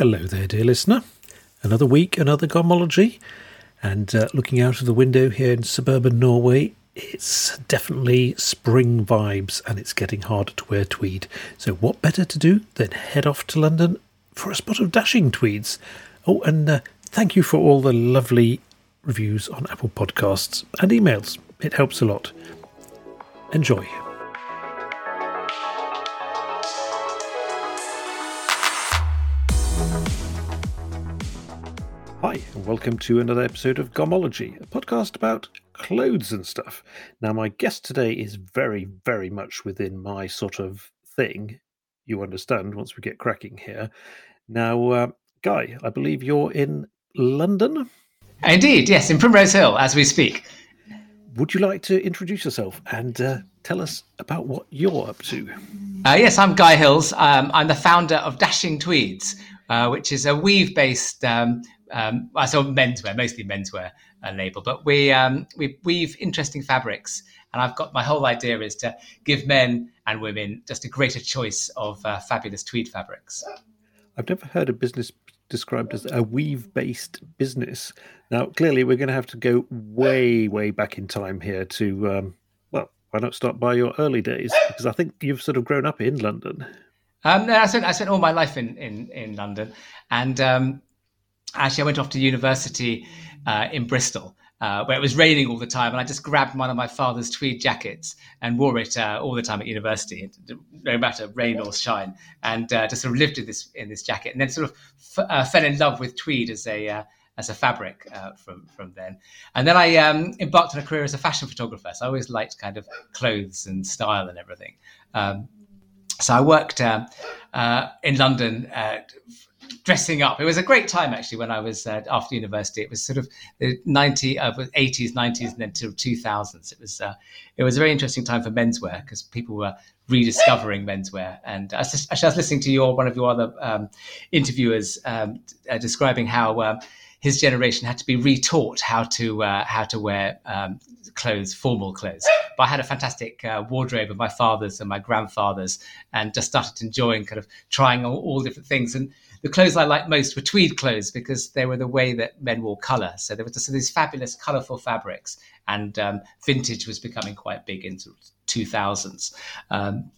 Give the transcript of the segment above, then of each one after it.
Hello there, dear listener. Another week, another Garmology. And uh, looking out of the window here in suburban Norway, it's definitely spring vibes and it's getting harder to wear tweed. So, what better to do than head off to London for a spot of dashing tweeds? Oh, and uh, thank you for all the lovely reviews on Apple Podcasts and emails. It helps a lot. Enjoy. Welcome to another episode of Garmology, a podcast about clothes and stuff. Now, my guest today is very, very much within my sort of thing. You understand once we get cracking here. Now, uh, Guy, I believe you're in London. Indeed, yes, in Primrose Hill as we speak. Would you like to introduce yourself and uh, tell us about what you're up to? Uh, yes, I'm Guy Hills. Um, I'm the founder of Dashing Tweeds, uh, which is a weave based um, um, I saw menswear, mostly menswear uh, label, but we um, we weave interesting fabrics, and I've got my whole idea is to give men and women just a greater choice of uh, fabulous tweed fabrics. I've never heard a business described as a weave based business. Now, clearly, we're going to have to go way, way back in time here to, um, well, why not start by your early days? Because I think you've sort of grown up in London. Um, no, I spent I spent all my life in in, in London, and um, actually, I went off to university uh, in Bristol. Uh, where it was raining all the time, and I just grabbed one of my father's tweed jackets and wore it uh, all the time at university, no matter rain or shine, and uh, just sort of lived in this in this jacket, and then sort of f- uh, fell in love with tweed as a uh, as a fabric from from then. And then I um, embarked on a career as a fashion photographer. So I always liked kind of clothes and style and everything. Um, so I worked in London dressing up. It was a great time actually when I was uh, after university. It was sort of the 90, uh, 80s, 90s, and then till 2000s. It was uh, it was a very interesting time for menswear because people were rediscovering menswear. And I was, I was listening to your one of your other um, interviewers um, uh, describing how. Um, his generation had to be retaught how to uh, how to wear um, clothes, formal clothes. But I had a fantastic uh, wardrobe of my father's and my grandfather's, and just started enjoying kind of trying all, all different things. And the clothes I liked most were tweed clothes because they were the way that men wore color. So there were just these fabulous, colorful fabrics, and um, vintage was becoming quite big in the 2000s. Um,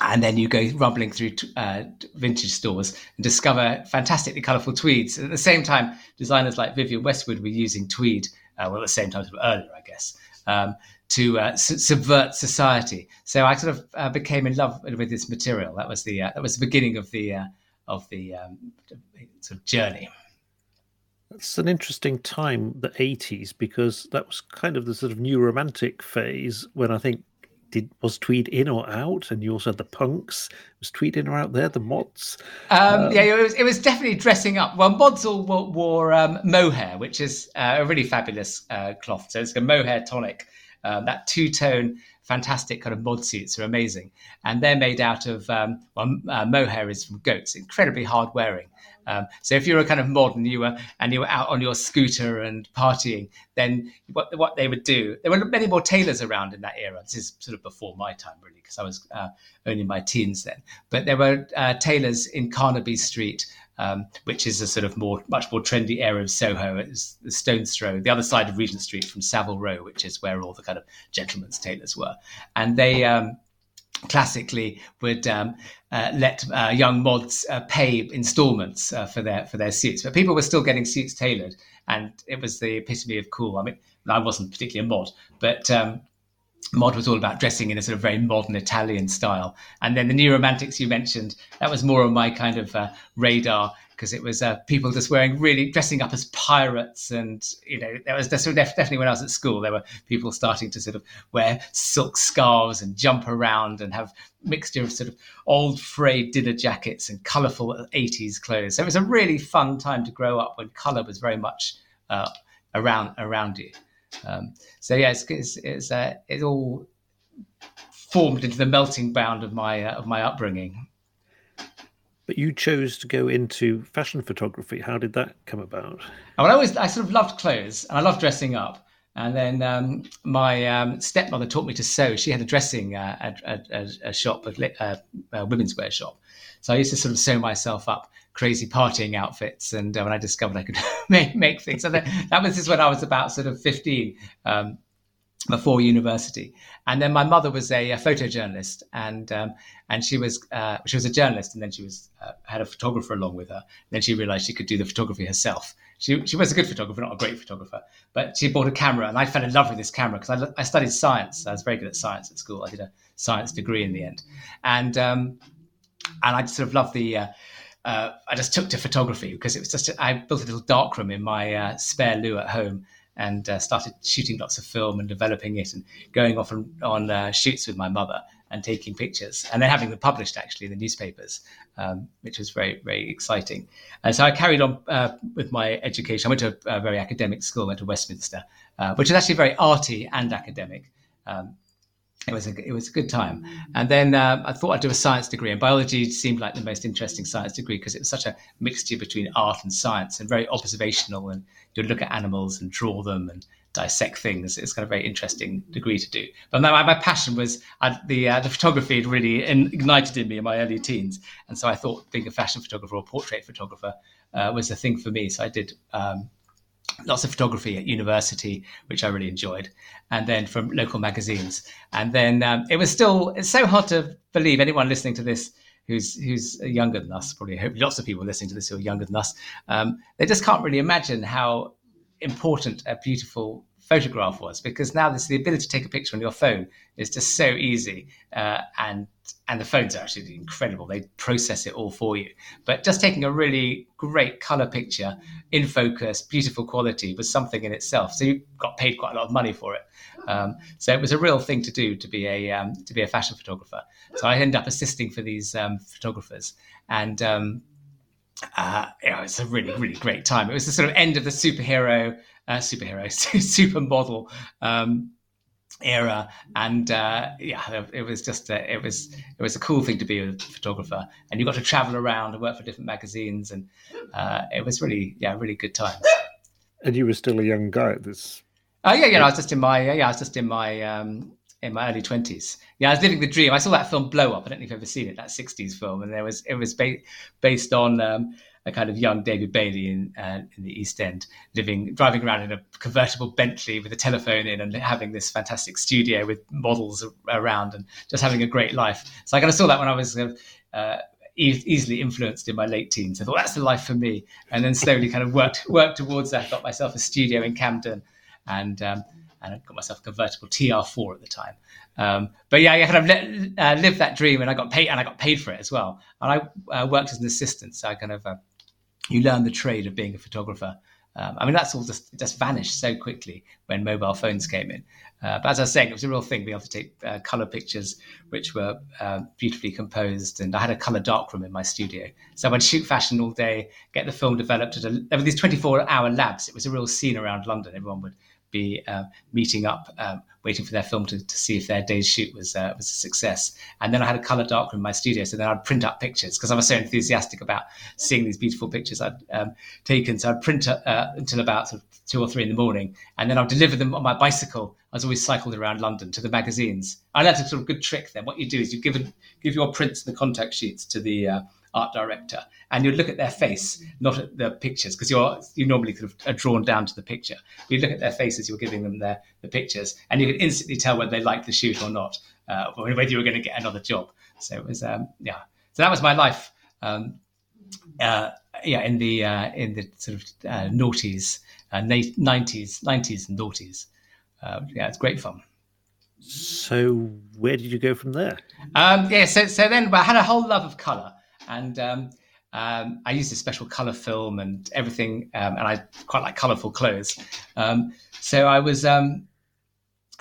and then you go rumbling through uh, vintage stores and discover fantastically colorful tweeds. At the same time, designers like Vivienne Westwood were using tweed, uh, well, at the same time, earlier, I guess, um, to uh, su- subvert society. So I sort of uh, became in love with this material. That was the uh, that was the beginning of the uh, of the um, sort of journey. That's an interesting time, the 80s, because that was kind of the sort of new romantic phase when I think did was Tweed in or out, and you also had the punks. Was Tweed in or out there? The mods. Um, um, yeah, it was. It was definitely dressing up. Well, mods all wore, wore um, mohair, which is uh, a really fabulous uh, cloth. So it's a mohair tonic. Uh, that two tone fantastic kind of mod suits are amazing, and they're made out of um, well, uh, mohair is from goats, incredibly hard wearing. Um, so if you're a kind of modern, you were and you were out on your scooter and partying, then what what they would do, there were many more tailors around in that era. This is sort of before my time, really, because I was uh, only in my teens then. But there were uh, tailors in Carnaby Street um, which is a sort of more, much more trendy area of Soho. It's the Stone's Throw, the other side of Regent Street from Savile Row, which is where all the kind of gentlemen's tailors were. And they um, classically would um, uh, let uh, young mods uh, pay instalments uh, for their for their suits, but people were still getting suits tailored, and it was the epitome of cool. I mean, I wasn't particularly a mod, but um, mod was all about dressing in a sort of very modern Italian style. And then the New Romantics you mentioned, that was more on my kind of uh, radar because it was uh, people just wearing really dressing up as pirates. And, you know, there was definitely when I was at school, there were people starting to sort of wear silk scarves and jump around and have mixture of sort of old frayed dinner jackets and colourful 80s clothes. So it was a really fun time to grow up when colour was very much uh, around around you. Um, so yeah, it's it's it's, uh, it's, all formed into the melting bound of my uh, of my upbringing. But you chose to go into fashion photography. How did that come about? Well, I always I sort of loved clothes and I loved dressing up. And then um, my um, stepmother taught me to sew. She had a dressing uh, a, a, a, shop, a, uh, a, women's wear shop. So I used to sort of sew myself up crazy partying outfits. And uh, when I discovered I could make, make things, so that, that was just when I was about sort of 15. Um, before university. And then my mother was a, a photojournalist, and um, and she was uh, she was a journalist, and then she was uh, had a photographer along with her. And then she realised she could do the photography herself. She she was a good photographer, not a great photographer, but she bought a camera, and I fell in love with this camera because I, I studied science. I was very good at science at school. I did a science degree in the end, and um, and I just sort of loved the. Uh, uh, I just took to photography because it was just I built a little darkroom in my uh, spare loo at home, and uh, started shooting lots of film and developing it and going off on, on uh, shoots with my mother and taking pictures and then having them published actually in the newspapers, um, which was very, very exciting. And so I carried on uh, with my education. I went to a, a, very academic school, went to Westminster, uh, which is actually very arty and academic. Um, it was a it was a good time. And then uh, I thought I'd do a science degree, and biology seemed like the most interesting science degree because it was such a mixture between art and science, and very observational. And you'd look at animals and draw them and dissect things. It's kind of a very interesting degree to do. But my, my passion was uh, the uh, the photography had really ignited in me in my early teens, and so I thought being a fashion photographer or portrait photographer uh, was a thing for me. So I did. Um, lots of photography at university, which I really enjoyed, and then from local magazines. And then um, it was still it's so hard to believe anyone listening to this who's who's younger than us. Probably hope lots of people listening to this who are younger than us. Um, they just can't really imagine how important a beautiful photograph was because now this the ability to take a picture on your phone is just so easy uh, and and the phones are actually incredible. They process it all for you. But just taking a really great color picture in focus beautiful quality was something in itself. So you got paid quite a lot of money for it. Um, so it was a real thing to do to be a um, to be a fashion photographer. So i ended up assisting for these um, photographers. And um, uh, it was a really, really great time. It was the sort of end of the superhero uh, superhero, supermodel um, era, and uh, yeah, it was just a, it was it was a cool thing to be a photographer, and you got to travel around and work for different magazines, and uh, it was really yeah, really good times. And you were still a young guy at this. Oh yeah, yeah, I was just in my yeah, I was just in my um, in my early twenties. Yeah, I was living the dream. I saw that film Blow Up. I don't know if you've ever seen it. That '60s film, and there was it was ba- based on um, a kind of young David Bailey in uh, in the East End, living driving around in a convertible Bentley with a telephone in, and having this fantastic studio with models around, and just having a great life. So I kind of saw that when I was. Uh, easily influenced in my late teens. I thought that's the life for me, and then slowly kind of worked worked towards that. Got myself a studio in Camden, and um, and I got myself a convertible TR4 at the time. Um, but yeah, I kind of let, uh, lived that dream, and I got paid, and I got paid for it as well. And I uh, worked as an assistant, so I kind of uh, you learn the trade of being a photographer. Um, I mean, that's all just just vanished so quickly when mobile phones came in. Uh, but as I was saying, it was a real thing being able to take uh, color pictures, which were uh, beautifully composed. And I had a color darkroom in my studio, so I'd shoot fashion all day, get the film developed. At a, there were these twenty-four hour labs. It was a real scene around London. Everyone would be uh, meeting up, um, waiting for their film to, to see if their day's shoot was uh, was a success. And then I had a color darkroom in my studio, so then I'd print up pictures because I was so enthusiastic about seeing these beautiful pictures I'd um, taken. So I'd print uh, until about sort of two or three in the morning, and then I'd deliver them on my bicycle. I was always cycled around London to the magazines. I learned a sort of good trick then. What you do is you give give your prints and the contact sheets to the uh, art director, and you'd look at their face, not at the pictures, because you're you normally kind of are drawn down to the picture. You look at their faces, you're giving them their the pictures, and you can instantly tell whether they like the shoot or not, uh, or whether you were going to get another job. So it was um, yeah. So that was my life. Um, uh, yeah, in the uh, in the sort of uh, noughties, uh, nineties, nineties, and noughties. Uh, yeah, it's great fun. So where did you go from there? Um, yeah, so so then I had a whole love of color and um, um, I used a special color film and everything, um, and I quite like colorful clothes. Um, so I was um,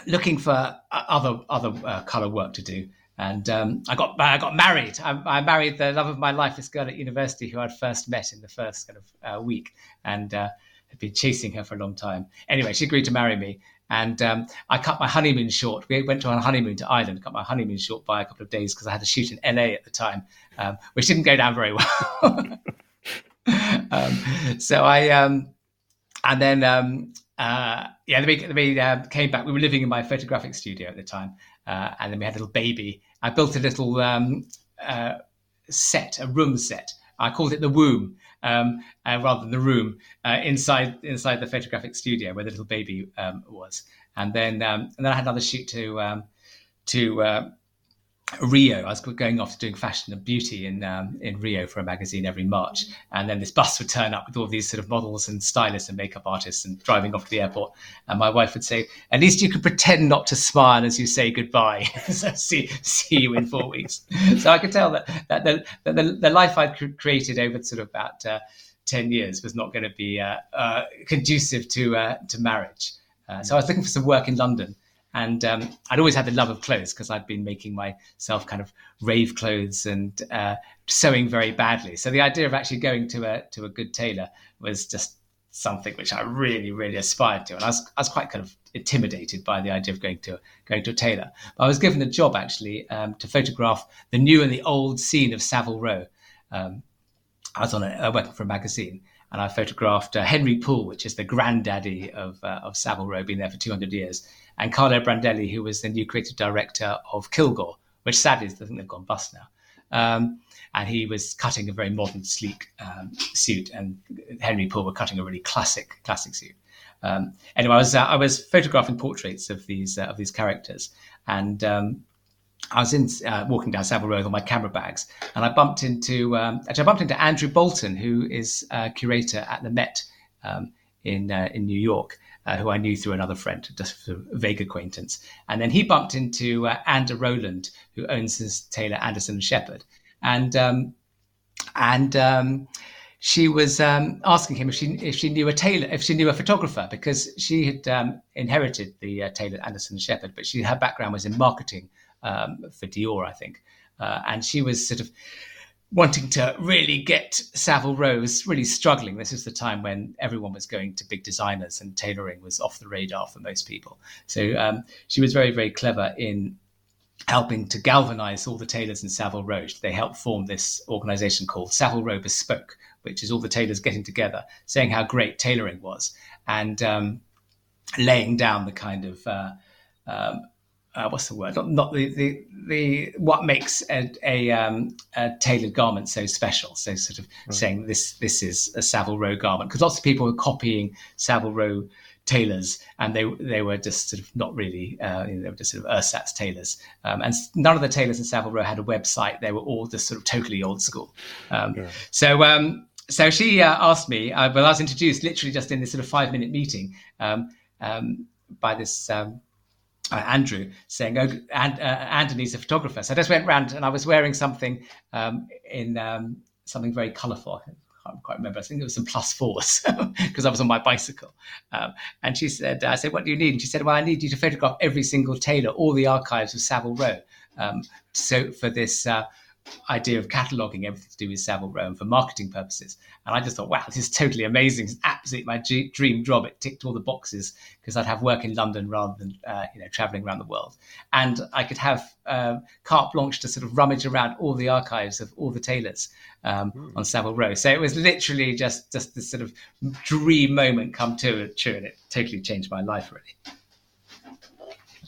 looking for other other uh, color work to do, and I got I got married. I, I, married the love of my life, this girl at university who I'd first met in the first kind of uh, week, and uh, had been chasing her for a long time. Anyway, she agreed to marry me, and um, I cut my honeymoon short. We went on a honeymoon to Ireland, cut my honeymoon short by a couple of days because I had to shoot in LA at the time, um, which didn't go down very well. um, so I, um, and then, um, uh, yeah, then we, then we uh, came back. We were living in my photographic studio at the time. Uh, and then we had a little baby. I built a little uh, set, a room set I called it the womb um, uh, rather than the room uh, inside inside the photographic studio where the little baby um, was. And then um, and then I had another shoot to um, to uh, Rio. I was going off to doing fashion and beauty in um, in Rio for a magazine every March, and then this bus would turn up with all these sort of models and stylists and makeup artists, and driving off to the airport. And my wife would say, "At least you can pretend not to smile as you say goodbye. so see see you in four weeks." So I could tell that that the the, the life I'd created over sort of about uh, ten years was not going to be uh, uh, conducive to uh, to marriage. Uh, so I was looking for some work in London. And um, I'd always had the love of clothes because I'd been making myself kind of rave clothes and uh, sewing very badly. So the idea of actually going to a to a good tailor was just something which I really, really aspired to. And I was, I was quite kind of intimidated by the idea of going to going to a tailor. But I was given a job actually um, to photograph the new and the old scene of Savile Row. Um, I was on a, uh, working for a magazine, and I photographed uh, Henry Poole, which is the granddaddy of uh, of Savile Row, been there for 200 years and Carlo Brandelli, who was the new creative director of Kilgour, which sadly is, I think they've gone bust now. Um, and he was cutting a very modern, sleek um, suit, and Henry Poole were cutting a really classic, classic suit. Um, anyway, I was uh, I was photographing portraits of these uh, of these characters, and um, I was in uh, walking down Savile Row with my camera bags, and I bumped into um, actually I bumped into Andrew Bolton, who is a curator at the Met um, in uh, in New York, uh, who I knew through another friend, just a vague acquaintance. And then he bumped into uh, Anda Rowland, who owns his tailor Anderson and Sheppard, and um, and um, she was um, asking him if she if she knew a tailor, if she knew a photographer, because she had um, inherited the uh, tailor Anderson and Sheppard, but she her background was in marketing um, for Dior, I think, uh, and she was sort of wanting to really get Savile Row was really struggling. This is the time when everyone was going to big designers and tailoring was off the radar for most people. So um, she was very, very clever in helping to galvanize all the tailors in Savile Row. They helped form this organization called Savile Row Bespoke, which is all the tailors getting together, saying how great tailoring was and um, laying down the kind of uh, um, uh, what's the word? Not, not, the, the the what makes a, a, um, a, tailored garment so special. So sort of right. saying this this is a Savile Row garment because lots of people were copying Savile Row tailors and they they were just sort of not really uh, you know, they were just sort of ersatz tailors um, and none of the tailors in Savile Row had a website. They were all just sort of totally old school. Um, yeah. So. Um, so she uh, asked me. Uh, well, I was introduced literally just in this sort of five-minute meeting um, um, by this uh, Andrew saying, "Oh, and, uh, Anthony's a photographer." So I just went round and I was wearing something um, in um, something very colourful. I can't quite remember. I think it was some plus fours because I was on my bicycle. Um, and she said, "I said, what do you need?" And she said, "Well, I need you to photograph every single tailor, all the archives of Savile Row, um, so for this." Uh, idea of cataloging everything to do with Savile Row and for marketing purposes. And I just thought, wow, this is totally amazing. It's absolutely my g- dream job. It ticked all the boxes because I'd have work in London rather than, uh, you know, traveling around the world. And I could have uh, carte blanche to sort of rummage around all the archives of all the tailors um, mm. on Savile Row. So it was literally just, just this sort of dream moment come to true. And it totally changed my life, really.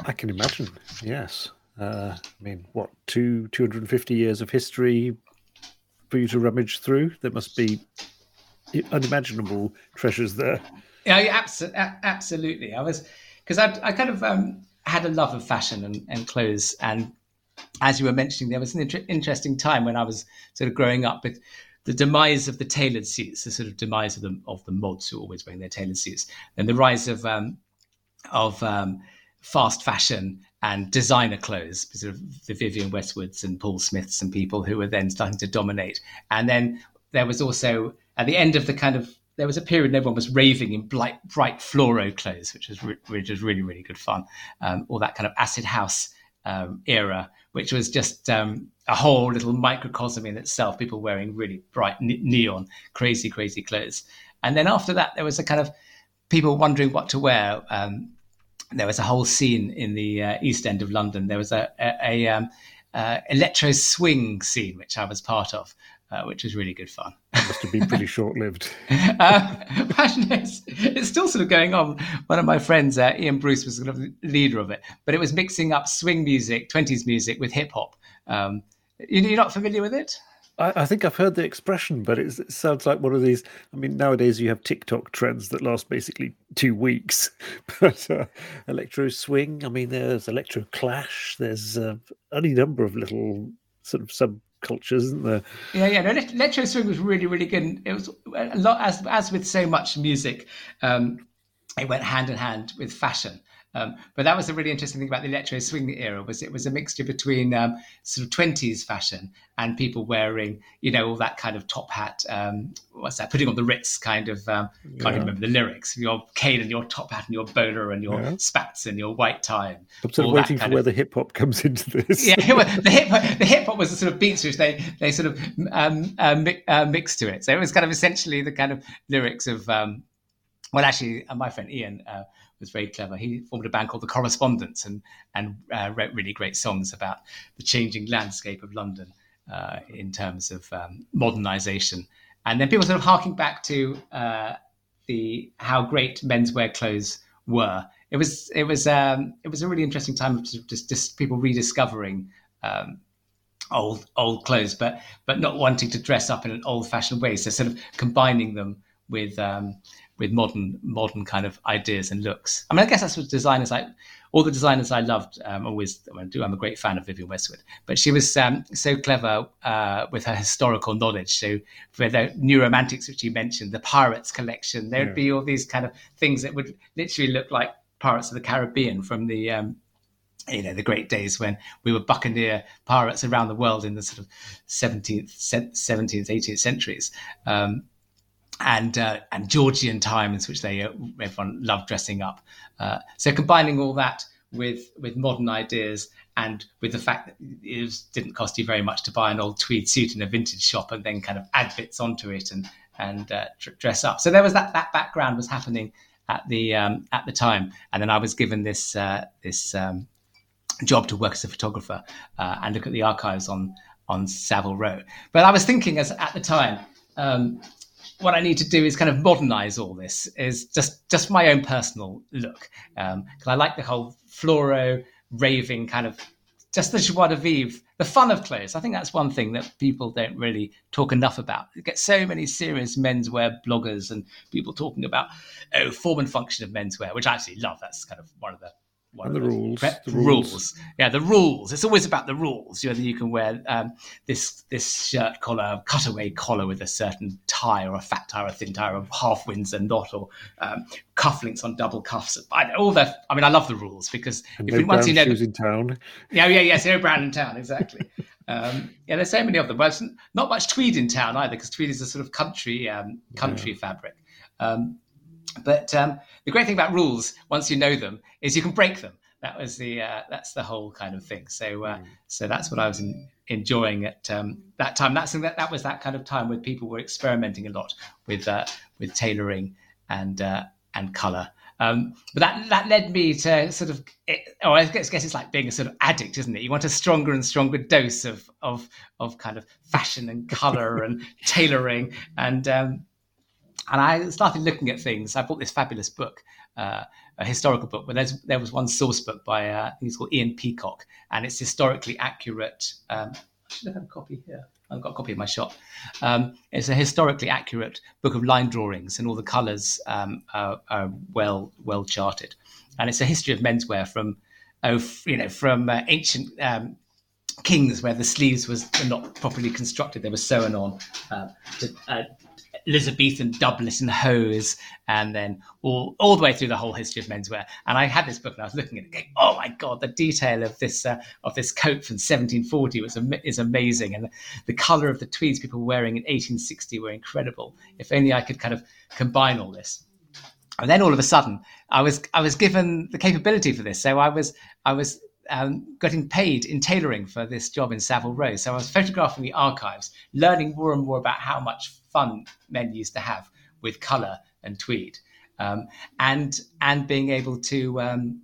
I can imagine, yes. Uh, I mean, what two two hundred and fifty years of history for you to rummage through? There must be unimaginable treasures there. Yeah, absolutely. I was because I, I kind of um, had a love of fashion and, and, clothes, and as you were mentioning, there was an inter- interesting time when I was sort of growing up with the demise of the tailored suits, the sort of demise of the of the mods who always wearing their tailored suits, and the rise of um, of um, fast fashion and designer clothes, sort of the Vivienne Westwoods and Paul Smiths and people who were then starting to dominate. And then there was also at the end of the kind of there was a period everyone was raving in bright, bright fluoro clothes, which was, re- which was really really good fun. Um, all that kind of acid house um, era, which was just um, a whole little microcosm in itself. People wearing really bright ne- neon, crazy crazy clothes. And then after that, there was a kind of people wondering what to wear. Um, there was a whole scene in the uh, East End of London. There was a, a, a um, uh, electro swing scene which I was part of, uh, which was really good fun. It must have been pretty short lived. uh, it's, it's, still sort of going on. One of my friends, uh, Ian Bruce, was sort of the leader of it, but it was mixing up swing music, 20s music, with hip hop. Um, you, are not familiar with it? I, I, think I've heard the expression, but it sounds like one of these. I mean, nowadays you have TikTok trends that last basically two weeks, but uh, electro swing. I mean, there's electro clash. There's uh, any number of little sort of subcultures, isn't there? Yeah, yeah. No, electro swing was really, really good. And it was a lot as as with so much music. Um, it went hand in hand with fashion. Um, but that was the really interesting thing about the electro swing era was it was a mixture between um, sort of 20s fashion and people wearing you know all that kind of top hat um, what's that putting on the Ritz kind of um, can't yeah. remember the lyrics your cane and your top hat and your bowler and your yeah. spats and your white tie and I'm sort of waiting for of... where the hip hop comes into this yeah the hip the hip hop was the sort of beats which they they sort of um, uh, uh, mixed to it so it was kind of essentially the kind of lyrics of um, well actually uh, my friend Ian uh, was very clever. He formed a band called The Correspondents and and uh, wrote really great songs about the changing landscape of London uh, in terms of um, modernisation. And then people sort of harking back to uh, the how great menswear clothes were. It was it was um, it was a really interesting time of just, just people rediscovering. Um, old old clothes, but but not wanting to dress up in an old fashioned way. So sort of combining them with um, with modern modern kind of ideas and looks. I mean, I guess that's what designers like. All the designers I loved um, always. I do. I'm a great fan of Vivienne Westwood, but she was um, so clever uh, with her historical knowledge. So for the new romantics, which you mentioned, the Pirates collection, there would yeah. be all these kind of things that would literally look like Pirates of the Caribbean from the um, you know the great days when we were buccaneer pirates around the world in the sort of 17th 17th 18th centuries um, and uh, and Georgian times, which they uh, everyone loved dressing up. Uh, so combining all that with with modern ideas and with the fact that it was, didn't cost you very much to buy an old tweed suit in a vintage shop and then kind of add bits onto it and and uh, dress up. So there was that that background was happening at the um, at the time, and then I was given this uh, this um, job to work as a photographer uh, and look at the archives on on Savile Row. But I was thinking as at the time. Um, what I need to do is kind of modernize all this is just just my own personal look because um, I like the whole floro raving kind of just the joie de vivre, the fun of clothes. I think that's one thing that people don't really talk enough about. You get so many serious menswear bloggers and people talking about oh form and function of menswear, which I actually love. That's kind of one of the and the rules, the rules. rules. Yeah, the rules. It's always about the rules. You know, you can wear um, this this shirt collar, cutaway collar with a certain tie, or a fat tie, or a thin tie, or half Windsor knot, or um, cufflinks on double cuffs. I, all that. I mean, I love the rules because and if no once you know shoes in town. Yeah, yeah, yes, no brown in town, exactly. um, yeah, there's so many of them. But not much tweed in town either, because tweed is a sort of country um, country yeah. fabric. Um, but um, the great thing about rules, once you know them, is you can break them. That was the uh, that's the whole kind of thing. So uh, mm. so that's what I was in, enjoying at um, that time. That's that that was that kind of time where people were experimenting a lot with uh, with tailoring and uh, and color. Um, but that that led me to sort of, it, oh, I guess, guess it's like being a sort of addict, isn't it? You want a stronger and stronger dose of of of kind of fashion and color and tailoring, and um, and I started looking at things. I bought this fabulous book, uh, a historical book, but there was one source book by uh, it's called Ian Peacock, and it's historically accurate. Um, I should have a copy here. I've got a copy in my shop. Um, it's a historically accurate book of line drawings, and all the colours um, are, are, well well charted. And it's a history of menswear from oh you know from uh, ancient um, kings where the sleeves was not properly constructed; they were sewn on, uh, to, uh, Elizabethan doublet and hose, and then all, all the way through the whole history of menswear. And I had this book and I was looking at it, going, "Oh my god, the detail of this uh, of this coat from 1740 was is amazing, and the, the color of the tweeds people were wearing in 1860 were incredible. If only I could kind of combine all this." And then all of a sudden, I was I was given the capability for this. So I was I was um, getting paid in tailoring for this job in Savile Row. So I was photographing the archives, learning more and more about how much fun men used to have with colour and tweed, um, and and being able to um,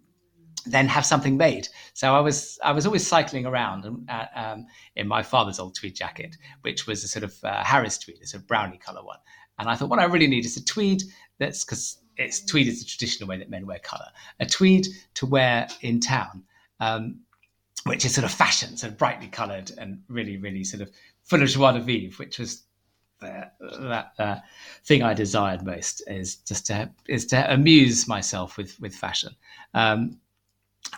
then have something made. So I was I was always cycling around uh, in my father's old tweed jacket, which was a sort of uh, Harris tweed, a brownie colour one. And I thought what I really need is a tweed that's because it's tweed is the traditional way that men wear colour, a tweed to wear in town. Um, which is sort of fashion, of brightly coloured and really, really sort of full of joie de vivre, which was the, that uh, thing I desired most is just to is to amuse myself with with fashion, um,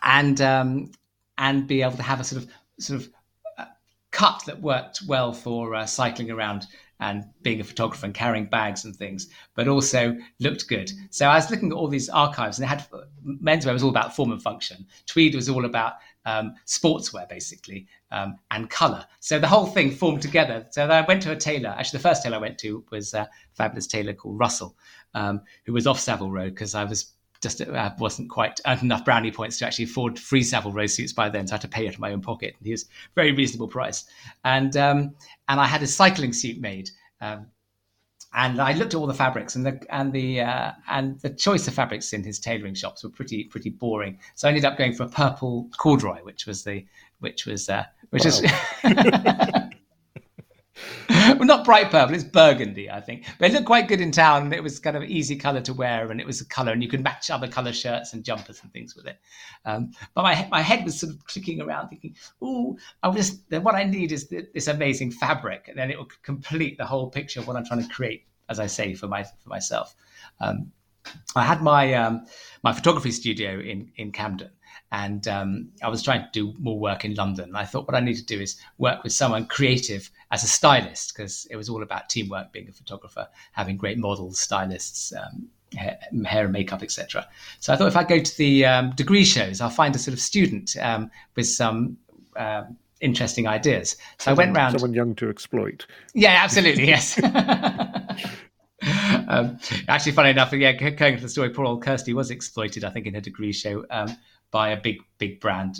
and um, and be able to have a sort of sort of uh, cut that worked well for uh, cycling around and being a photographer and carrying bags and things, but also looked good. So I was looking at all these archives, and they had menswear was all about form and function. Tweed was all about um, sportswear, basically, um, and color. So the whole thing formed together. So I went to a tailor. Actually, the first tailor I went to was a fabulous tailor called Russell, um, who was off Savile Row because I was just uh, wasn't quite enough brownie points to actually afford free Savile Row suits by then, so I had to pay it out of my own pocket. And he was very reasonable price, and um, and I had a cycling suit made. Um, and I looked at all the fabrics, and the and the uh, and the choice of fabrics in his tailoring shops were pretty pretty boring. So I ended up going for a purple corduroy, which was the which was uh, which wow. is well, not bright purple, it's burgundy, I think. But it looked quite good in town. It was kind of easy color to wear, and it was a color, and you could match other color shirts and jumpers and things with it. Um, but my my head was sort of clicking around, thinking, "Oh, I just what I need is this amazing fabric, and then it will complete the whole picture of what I'm trying to create." As I say for my for myself, um, I had my um, my photography studio in in Camden, and um, I was trying to do more work in London. I thought what I need to do is work with someone creative as a stylist because it was all about teamwork. Being a photographer, having great models, stylists, um, hair, hair, and makeup, etc. So I thought if I go to the um, degree shows, I'll find a sort of student um, with some um, interesting ideas. So someone, I went around. Someone young to exploit. Yeah, absolutely. yes. um, actually, funny enough, yeah, going to the story, poor old Kirsty was exploited, I think, in her degree show. Um, by a big big brand.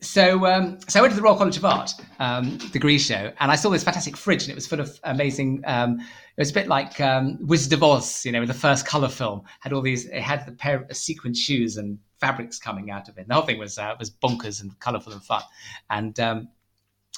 So um, so I went to the Royal College of Art um, degree show, and I saw this fantastic fridge, and it was full of amazing. Um, it was a bit like um, Wizard of Oz, you know, the first color film had all these. It had the pair of sequin shoes and fabrics coming out of it. The whole thing was uh, was bonkers and colorful and fun, and um,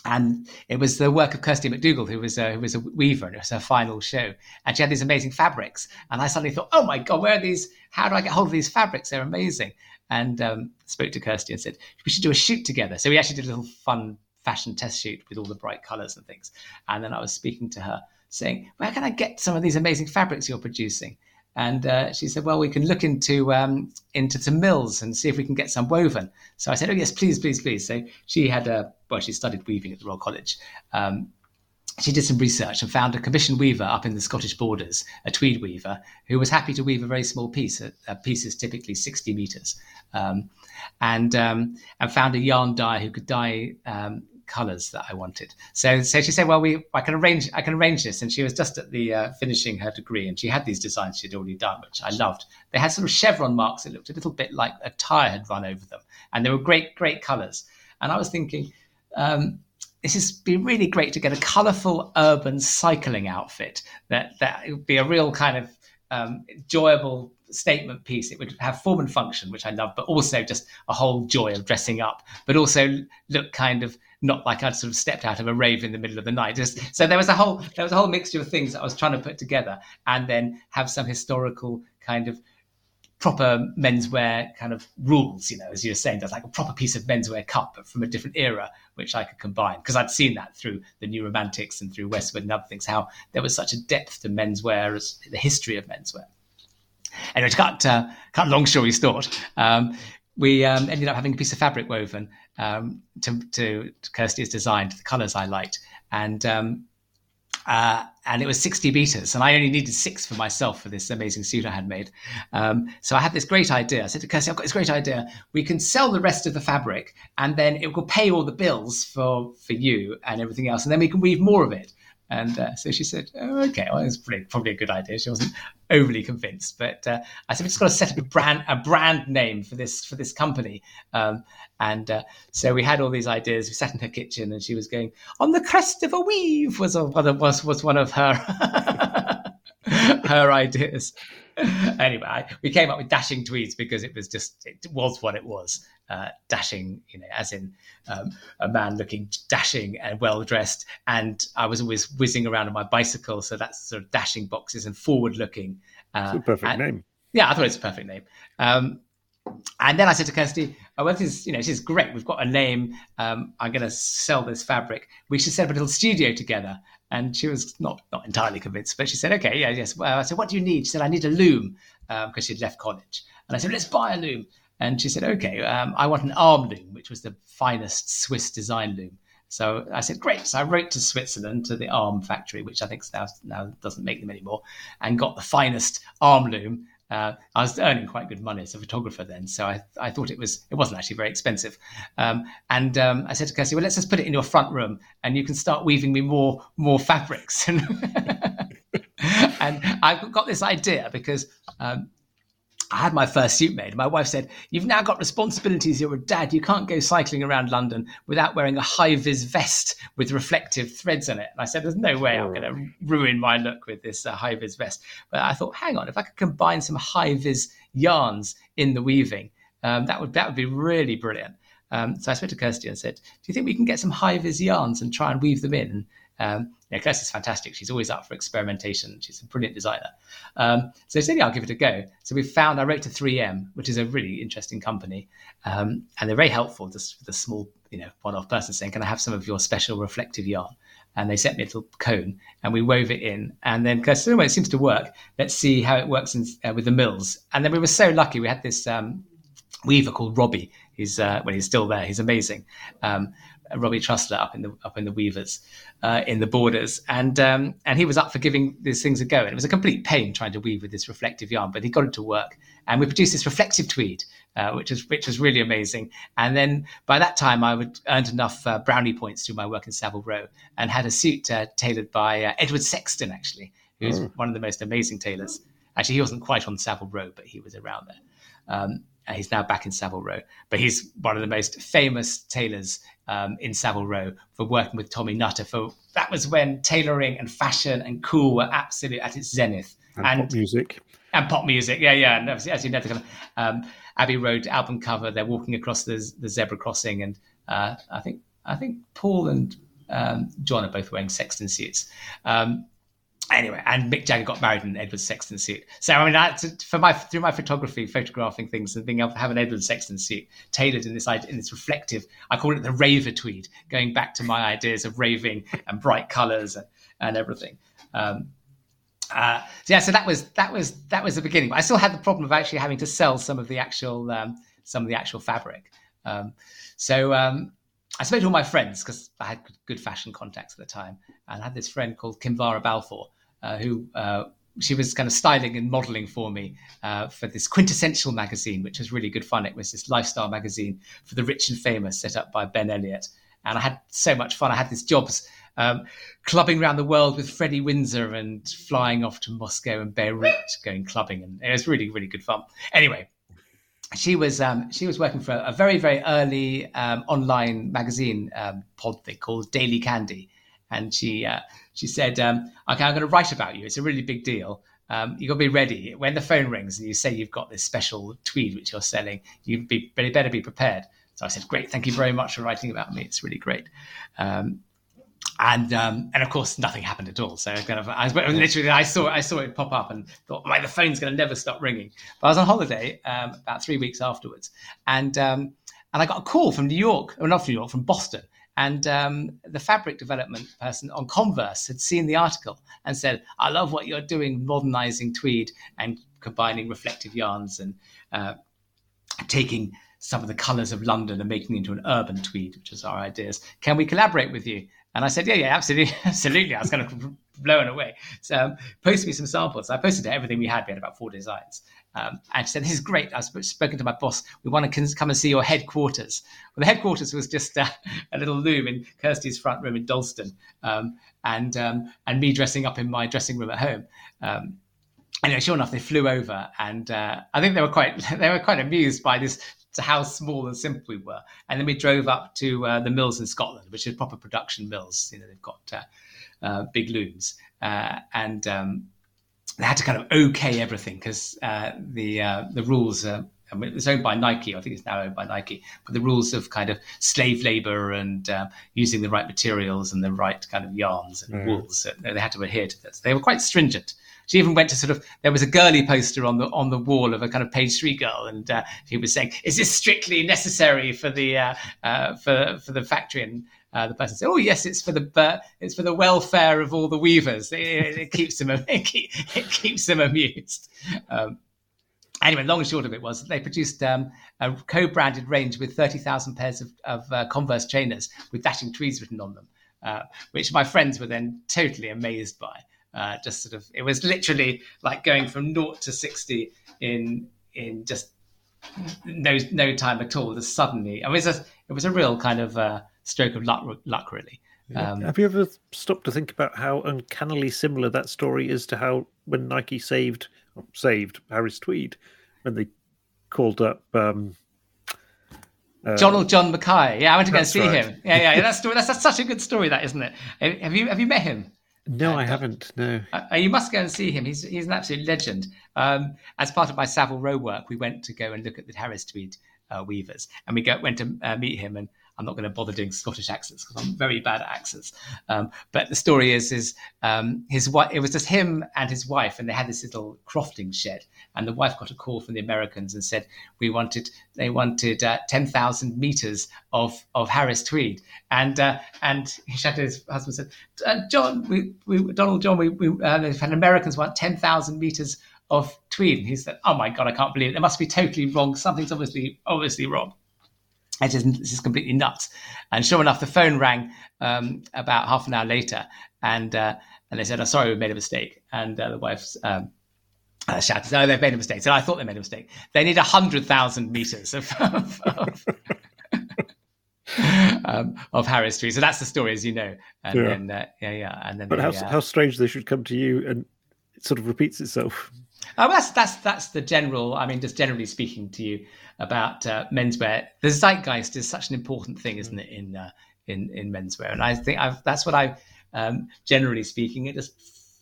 and it was the work of Kirsty McDougall, who was a, who was a weaver, and it was her final show. And she had these amazing fabrics, and I suddenly thought, oh my god, where are these? How do I get hold of these fabrics? They're amazing and um, spoke to Kirsty and said we should do a shoot together. So we actually did a little fun fashion test shoot with all the bright colours and things. And then I was speaking to her, saying, "Where can I get some of these amazing fabrics you're producing?" And uh, she said, "Well, we can look into um, into some mills and see if we can get some woven." So I said, "Oh yes, please, please, please." So she had a well, she studied weaving at the Royal College, um, she did some research and found a commission weaver up in the Scottish borders, a tweed weaver, who was happy to weave a very small piece. A, a piece is typically 60 meters, um, and um, and found a yarn dyer who could dye um, colors that I wanted. So so she said, well, we I can arrange I can arrange this. And she was just at the uh, finishing her degree, and she had these designs she'd already done, which I loved. They had sort of chevron marks. It looked a little bit like a tire had run over them, and they were great great colors. And I was thinking. Um, this has been really great to get a colourful urban cycling outfit that that would be a real kind of um, enjoyable statement piece. It would have form and function, which I love, but also just a whole joy of dressing up, but also look kind of not like I'd sort of stepped out of a rave in the middle of the night. Just, so there was a whole there was a whole mixture of things that I was trying to put together, and then have some historical kind of proper menswear kind of rules, you know, as you were saying, there's like a proper piece of menswear cup, but from a different era, which I could combine. Because I'd seen that through the New Romantics and through Westwood and other things, how there was such a depth to menswear as the history of menswear. Anyway, to cut, uh, cut long story short, um, we um, ended up having a piece of fabric woven um, to, to, to Kirsty's design, to the colours I liked. And um, uh, and it was 60 meters, and I only needed six for myself for this amazing suit I had made. Um, so I had this great idea. I said to Kirsty, I've got this great idea. We can sell the rest of the fabric, and then it will pay all the bills for for you and everything else, and then we can weave more of it. And uh, so she said, oh, okay, well, it's probably, a good idea. She wasn't overly convinced, but uh, I said, we've just got to set up a brand, a brand name for this, for this company. Um, and uh, so we had all these ideas. We sat in her kitchen and she was going, on the crest of a weave was, a, was, was one of her, her ideas. anyway, we came up with dashing tweeds because it was just, it was what it was uh, dashing, you know, as in um, a man looking dashing and well dressed. And I was always whizzing around on my bicycle, so that's sort of dashing boxes and forward looking. Uh, it's a perfect and, name. Yeah, I thought it's a perfect name. Um, and then I said to Kirsty, oh, well, this is, you know, this is great. We've got a name. Um, I'm going to sell this fabric. We should set up a little studio together. And she was not not entirely convinced, but she said, okay, yeah, yes. Well, I said, what do you need? She said, I need a loom because um, she'd left college. And I said, let's buy a loom. And she said, okay, um, I want an arm loom, which was the finest Swiss design loom. So I said, great. So I wrote to Switzerland to the arm factory, which I think now, now doesn't make them anymore, and got the finest arm loom uh, I was earning quite good money as a photographer then, so I, I thought it was it wasn't actually very expensive. Um, and um, I said to Kirsty, "Well, let's just put it in your front room, and you can start weaving me more more fabrics." and I got this idea because um, I had my first suit made. My wife said, You've now got responsibilities. You're a dad. You can't go cycling around London without wearing a high vis vest with reflective threads on it. And I said, There's no way I'm going to ruin my look with this uh, high vis vest. But I thought, Hang on, if I could combine some high vis yarns in the weaving, um, that, would, that would be really brilliant. Um, so I spoke to Kirsty and said, Do you think we can get some high vis yarns and try and weave them in? Um, Kirsty's fantastic. She's always up for experimentation. She's a brilliant designer. Um, so I said, yeah, I'll give it a go. So we found, I wrote to 3M, which is a really interesting company. Um, and they're very helpful just with a small, you know, one-off person saying, can I have some of your special reflective yarn? And they sent me a little cone and we wove it in. And then, because anyway, it seems to work. Let's see how it works in, uh, with the mills. And then we were so lucky. We had this um, weaver called Robbie. He's, uh, well, he's still there. He's amazing. Um, Robbie Trustler up in the up in the Weavers, uh, in the Borders, and um, and he was up for giving these things a go. And it was a complete pain trying to weave with this reflective yarn, but he got it to work. And we produced this reflective tweed, uh, which was which was really amazing. And then by that time, I would earned enough uh, brownie points through my work in Savile Row, and had a suit uh, tailored by uh, Edward Sexton, actually, who's oh. one of the most amazing tailors. Actually, he wasn't quite on Savile Row, but he was around there. Um, he's now back in Savile Row, but he's one of the most famous tailors um, in Savile Row for working with Tommy Nutter. For that was when tailoring and fashion and cool were absolutely at its zenith. And, and pop music. And pop music, yeah, yeah. And as you know, the um, Abbey Road album cover, they're walking across the, the zebra crossing, and uh, I think I think Paul and um, John are both wearing Sexton suits. Um, anyway, and Mick Jagger got married in an Edward Sexton suit. So I mean, that's for my through my photography, photographing things, and being able to have an Edward Sexton suit tailored in this idea in this reflective. I call it the raver tweed, going back to my ideas of raving and bright colours and, and everything. Um, uh, so yeah, so that was that was that was the beginning. But I still had the problem of actually having to sell some of the actual um, some of the actual fabric. Um, so um, I spoke to all my friends because I had good fashion contacts at the time, and I had this friend called Kinvara Balfour, who uh, she was kind of styling and modeling for me uh, for this quintessential magazine, which was really good fun. It was this lifestyle magazine for the rich and famous, set up by Ben Elliott, and I had so much fun. I had these jobs um, clubbing around the world with Freddie Windsor and flying off to Moscow and Beirut, going clubbing, and it was really really good fun. Anyway, she was um, she was working for a, very very early um, online magazine um, pod thing called Daily Candy, and she uh, she said, um, "Okay, I'm going to write about you. It's a really big deal. Um, you got to be ready when the phone rings and you say you've got this special tweed which you're selling. You be better be prepared." So I said, "Great, thank you very much for writing about me. It's really great." Um, and um, and of course nothing happened at all. So kind of, I literally I saw I saw it pop up and thought, "My the phone's going to never stop ringing." But I was on holiday um, about three weeks afterwards, and um, and I got a call from New York, or not from New York, from Boston, and um, the fabric development person on Converse had seen the article and said, I love what you're doing, modernizing tweed and combining reflective yarns and uh, taking some of the colors of London and making it into an urban tweed, which is our ideas. Can we collaborate with you? And I said, yeah, yeah, absolutely, absolutely. I was kind of blown away. So um, post me some samples. I posted everything we had. We had about four designs. Um, and she said, "This is great. I've spoken to my boss. We want to come and see your headquarters." Well, the headquarters was just uh, a little loom in Kirsty's front room in Dalston, um, and um, and me dressing up in my dressing room at home. Um, anyway, sure enough, they flew over, and uh, I think they were quite they were quite amused by this to how small and simple we were. And then we drove up to uh, the mills in Scotland, which are proper production mills. You know, they've got uh, uh, big looms, uh, and um, they had to kind of okay everything because uh, the uh, the rules. Uh, I mean, it's owned by Nike. I think it's now owned by Nike. But the rules of kind of slave labor and uh, using the right materials and the right kind of yarns and mm. wools, they had to adhere to this. They were quite stringent. she even went to sort of there was a girly poster on the on the wall of a kind of page three girl, and uh, he was saying, "Is this strictly necessary for the uh, uh, for for the factory?" And uh, the person said, "Oh yes, it's for the uh, it's for the welfare of all the weavers. It, it, it keeps them it, keep, it keeps them amused." Um, anyway, long and short of it was they produced um, a co-branded range with thirty thousand pairs of, of uh, Converse trainers with dashing tweeds written on them, uh, which my friends were then totally amazed by. Uh, just sort of, it was literally like going from naught to sixty in in just no no time at all. Just suddenly, I mean, it was a, it was a real kind of stroke of luck, luck really. Um, Have you ever stopped to think about how uncannily similar that story is to how when Nike saved saved Harris Tweed when they called up um, uh, Donald John Mackay? Yeah, I went to go and see right. him. Yeah, yeah, that's, that's that's such a good story, that isn't it? Have you have you met him? No, I haven't. No. Uh, you must go and see him. He's he's an absolute legend. Um, as part of my Savile Row work, we went to go and look at the Harris Tweed uh, weavers, and we go, went to uh, meet him. And I'm not going to bother doing Scottish accents because I'm very bad at accents. Um, but the story is, is um, his wife. It was just him and his wife, and they had this little crofting shed. And the wife got a call from the Americans and said, "We wanted, they wanted uh, ten thousand meters of of Harris tweed." And uh, and his husband, said, uh, "John, we, we Donald John, we, we uh, Americans want ten thousand meters." Of tweed, and he said, "Oh my god, I can't believe it! It must be totally wrong. Something's obviously obviously wrong." It's just, it's just completely nuts. And sure enough, the phone rang um, about half an hour later, and uh, and they said, "I'm oh, sorry, we made a mistake." And uh, the wife um, uh, shouted, "No, they've made a mistake." So I thought they made a mistake. They need hundred thousand meters of. of, of um, of Harris Tweed. So that's the story, as you know. And yeah. then, uh, yeah, yeah. And then, but they, how, uh, how strange they should come to you and it sort of repeats itself. Oh, that's that's that's the general. I mean, just generally speaking to you about uh, menswear, the zeitgeist is such an important thing, isn't it, in uh, in in menswear? And I think I've, that's what I, um, generally speaking, I just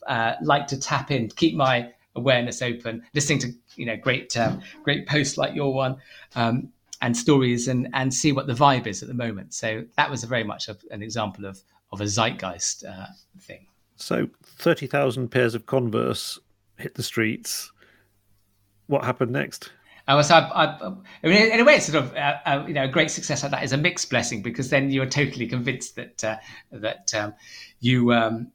uh, like to tap in, keep my awareness open, listening to you know great um, great posts like your one. Um, and stories and and see what the vibe is at the moment. So that was very much a, an example of of a zeitgeist uh, thing. So thirty thousand pairs of Converse hit the streets. What happened next? Uh, so I, I, I, mean, in a way, it's sort of uh, uh, you know a great success like that is a mixed blessing because then you're totally convinced that uh, that um, you um,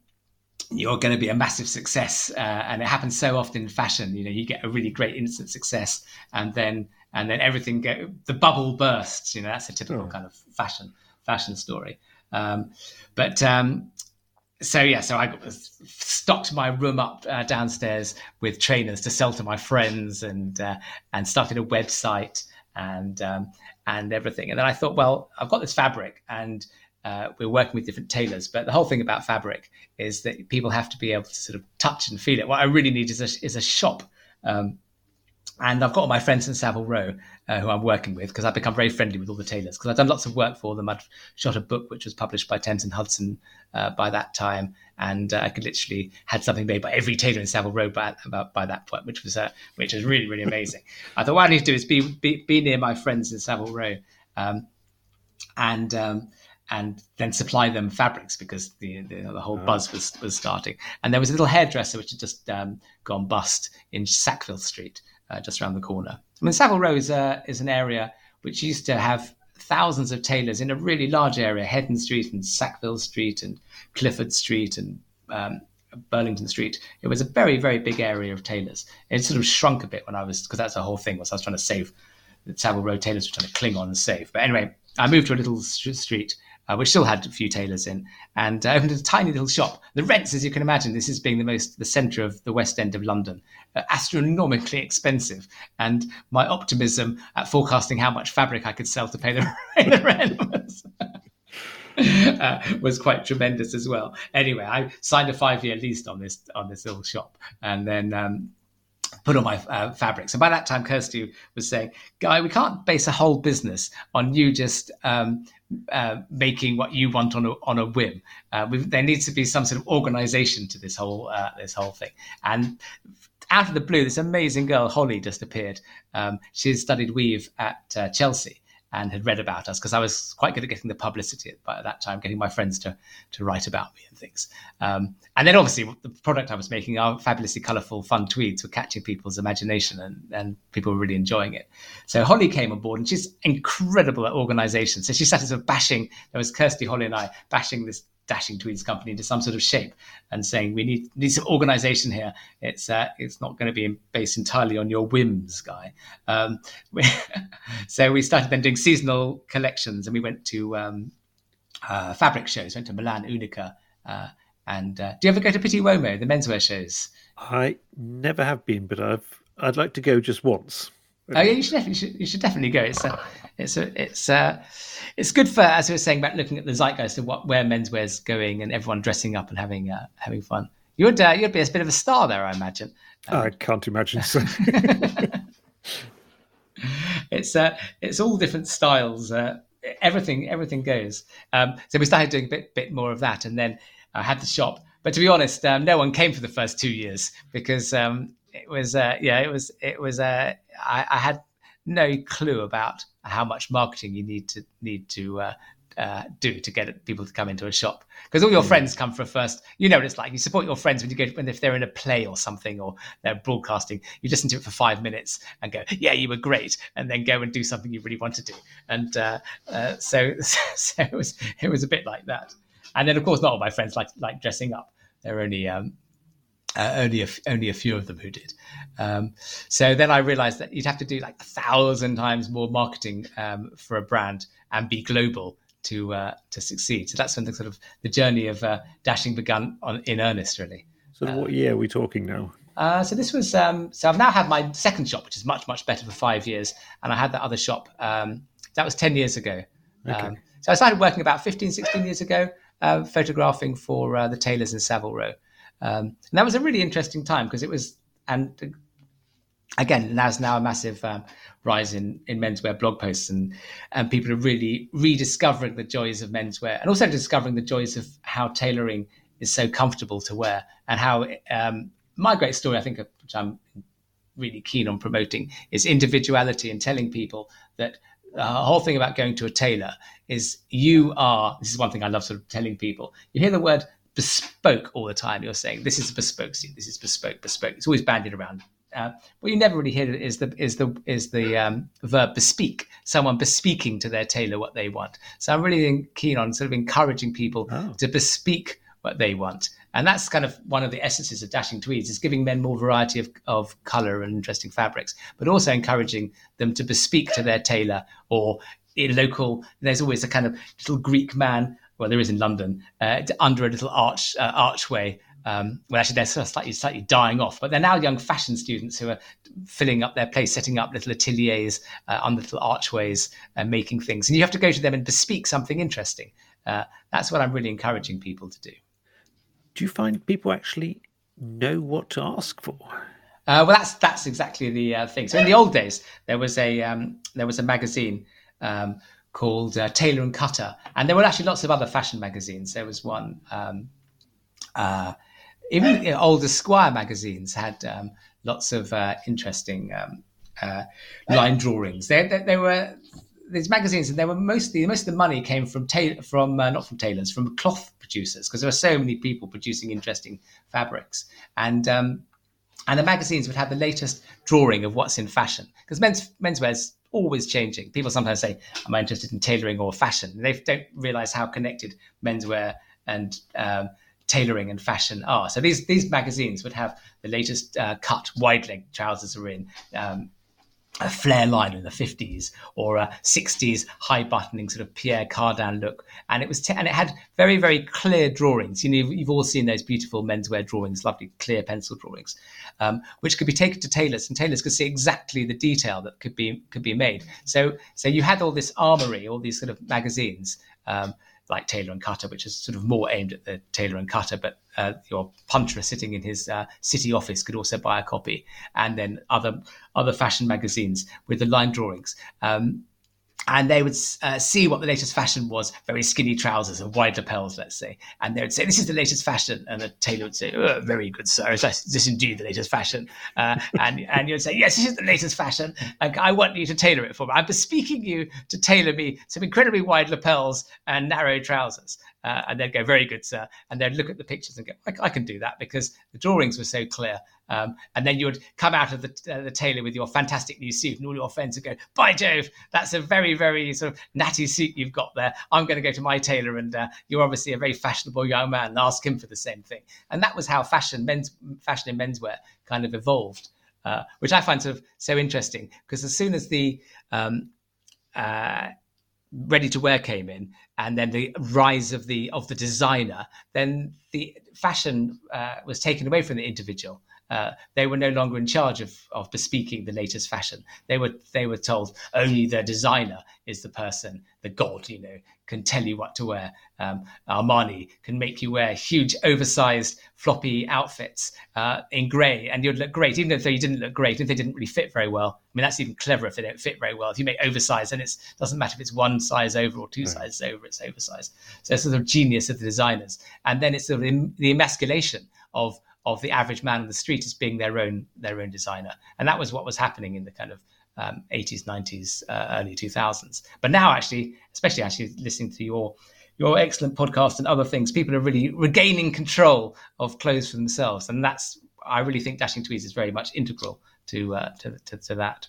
you're going to be a massive success, uh, and it happens so often in fashion. You know, you get a really great instant success, and then and then everything get the bubble bursts. You know, that's a typical oh. kind of fashion fashion story. Um, but um, so yeah, so I stocked my room up uh, downstairs with trainers to sell to my friends, and uh, and started a website and um, and everything. And then I thought, well, I've got this fabric, and uh, we're working with different tailors. But the whole thing about fabric is that people have to be able to sort of touch and feel it. What I really need is a, is a shop. Um, and I've got all my friends in Savile Row uh, who I'm working with because I've become very friendly with all the tailors because I've done lots of work for them. I'd shot a book which was published by Thames and Hudson uh, by that time, and uh, I could literally had something made by every tailor in Savile Row by, about, by that point, which was uh, which was really really amazing. I thought what I need to do is be be, be near my friends in Savile Row, um, and um, and then supply them fabrics because the the, the whole oh. buzz was was starting. And there was a little hairdresser which had just um, gone bust in Sackville Street uh, just around the corner. I mean, Savile Row is, a, is an area which used to have thousands of tailors in a really large area, Heddon Street and Sackville Street and Clifford Street and um, Burlington Street. It was a very, very big area of tailors. It sort of shrunk a bit when I was, because that's the whole thing, was I was trying to save the Savile Row tailors were trying to cling on and save. But anyway, I moved to a little street uh, which still had a few tailors in, and uh, opened a tiny little shop. The rents, as you can imagine, this is being the most the centre of the West End of London, uh, astronomically expensive. And my optimism at forecasting how much fabric I could sell to pay the, the rent was. Uh, was quite tremendous as well. Anyway, I signed a five-year lease on this on this little shop, and then um, put on my uh, fabrics. And by that time, Kirsty was saying, "Guy, we can't base a whole business on you just um, uh, making what you want on a on a whim. Uh, there needs to be some sort of organization to this whole uh, this whole thing." And out of the blue, this amazing girl Holly just appeared. Um, she studied weave at uh, Chelsea. And had read about us because I was quite good at getting the publicity at, that time, getting my friends to to write about me and things. Um, and then obviously the product I was making, our fabulously colourful, fun tweeds, were catching people's imagination, and, and people were really enjoying it. So Holly came on board, and she's incredible at organisation. So she started sort of bashing. There was Kirsty, Holly, and I bashing this dashing tweeds company into some sort of shape and saying we need need some organization here. It's uh, it's not going to be based entirely on your whims guy. Um, we, so we started then doing seasonal collections and we went to um, uh, fabric shows went to milan unica uh, and uh, do you ever go to Pitti Uomo the menswear shows? I never have been but i've i'd like to go just once. Oh yeah, you should definitely you should, you should definitely go. It's a, it's a, it's a, it's good for as we were saying about looking at the zeitgeist of what where menswear is going and everyone dressing up and having uh, having fun. You'd uh, you'd be a bit of a star there, I imagine. Um, I can't imagine so. it's uh, it's all different styles. Uh, everything everything goes. Um, so we started doing a bit bit more of that, and then I had the shop. But to be honest, um, no one came for the first two years because um, it was uh, yeah, it was it was uh, I, I, had no clue about how much marketing you need to need to uh, uh, do to get people to come into a shop because all your mm. friends come for a first. You know what it's like. You support your friends when you go when if they're in a play or something or they're broadcasting. You listen to it for five minutes and go, "Yeah, you were great," and then go and do something you really want to do. And uh, uh, so, so it was it was a bit like that. And then of course, not all my friends like like dressing up. They're only um, uh, only a, only a few of them who did. Um, so then I realized that you'd have to do like a thousand times more marketing um, for a brand and be global to uh, to succeed. So that's when the sort of the journey of uh, dashing began on, in earnest, really. So what year are we talking now? Uh, so this was um, so I've now had my second shop, which is much much better for five years, and I had that other shop um, that was ten years ago. Okay. Um, so I started working about 15, 16 years ago, uh, photographing for uh, the tailors in Savile Row. Um, and that was a really interesting time because it was, and again, there's now a massive um, rise in, in menswear blog posts, and, and people are really rediscovering the joys of menswear and also discovering the joys of how tailoring is so comfortable to wear and how um, my great story, I think, which I'm really keen on promoting, is individuality and telling people that the whole thing about going to a tailor is you are this is one thing i love sort of telling people you hear the word bespoke all the time. You're saying this is bespoke suit, this is bespoke, bespoke. It's always bandied around. Uh, what you never really hear is the is the is the um, verb bespeak. Someone bespeaking to their tailor what they want. So I'm really keen on sort of encouraging people oh. to bespeak what they want, and that's kind of one of the essences of dashing tweeds is giving men more variety of of color and interesting fabrics, but also encouraging them to bespeak to their tailor or in local. There's always a kind of little Greek man well, there is in London, uh, under a little arch uh, archway. Um, well, actually, they're sort of slightly slightly dying off, but they're now young fashion students who are filling up their place, setting up little ateliers uh, on little archways, and making things. And you have to go to them and bespeak something interesting. Uh, that's what I'm really encouraging people to do. Do you find people actually know what to ask for? Uh, well, that's that's exactly the uh, thing. So in the old days, there was a um, there was a magazine um, called uh, Tailor and Cutter, and there were actually lots of other fashion magazines. There was one, um, uh, even you know, older Esquire magazines had um, lots of uh, interesting um, uh, line drawings. They, were these magazines, and they were mostly most of the money came from from uh, not from tailors, from cloth producers, because there were so many people producing interesting fabrics, and um, and the magazines would have the latest drawing of what's in fashion because men's menswear's always changing. People sometimes say, "Am I interested in tailoring or fashion?" they don't realize how connected menswear and um, tailoring and fashion are. So these these magazines would have the latest uh, cut wide leg trousers are in. Um, a flare line in the 50s or a 60s high buttoning sort of Pierre Cardin look. And it was, and it had very, very clear drawings. You know, you've, you've all seen those beautiful menswear drawings, lovely clear pencil drawings, um, which could be taken to tailors and tailors could see exactly the detail that could be, could be made. So, so you had all this armory, all these sort of magazines, um, like Tailor and Cutter, which is sort of more aimed at the Tailor and Cutter, but uh, your punter sitting in his uh, city office could also buy a copy, and then other other fashion magazines with the line drawings. Um, and they would uh, see what the latest fashion was very skinny trousers and wide lapels let's say. And they would say this is the latest fashion. And the tailor would say oh, very good sir. Is this indeed the latest fashion? Uh, and and you'd say yes this is the latest fashion. I want you to tailor it for me. I'm bespeaking you to tailor me some incredibly wide lapels and narrow trousers uh, and they'd go, very good, sir. And they'd look at the pictures and go, I, I can do that because the drawings were so clear. Um, and then you would come out of the, uh, the tailor with your fantastic new suit, and all your friends would go, "By Jove, that's a very, very sort of natty suit you've got there. I'm going to go to my tailor, and uh, you're obviously a very fashionable young man, and ask him for the same thing." And that was how fashion, men's fashion in menswear, kind of evolved, uh, which I find sort of so interesting because as soon as the um, uh, ready to wear came in and then the rise of the of the designer then the fashion uh, was taken away from the individual uh, they were no longer in charge of, of bespeaking the latest fashion. They were they were told only the designer is the person, the god, you know, can tell you what to wear. Um, Armani can make you wear huge, oversized, floppy outfits uh, in grey, and you'd look great, even if you didn't look great, if they didn't really fit very well. I mean, that's even clever if they don't fit very well. If you make oversized, and it doesn't matter if it's one size over or two right. sizes over, it's oversized. So it's sort of genius of the designers, and then it's sort of the emasculation of of the average man on the street as being their own their own designer, and that was what was happening in the kind of um, 80s, 90s, uh, early 2000s. But now, actually, especially actually listening to your your excellent podcast and other things, people are really regaining control of clothes for themselves, and that's I really think Dashing Tweeds is very much integral to, uh, to, to to that.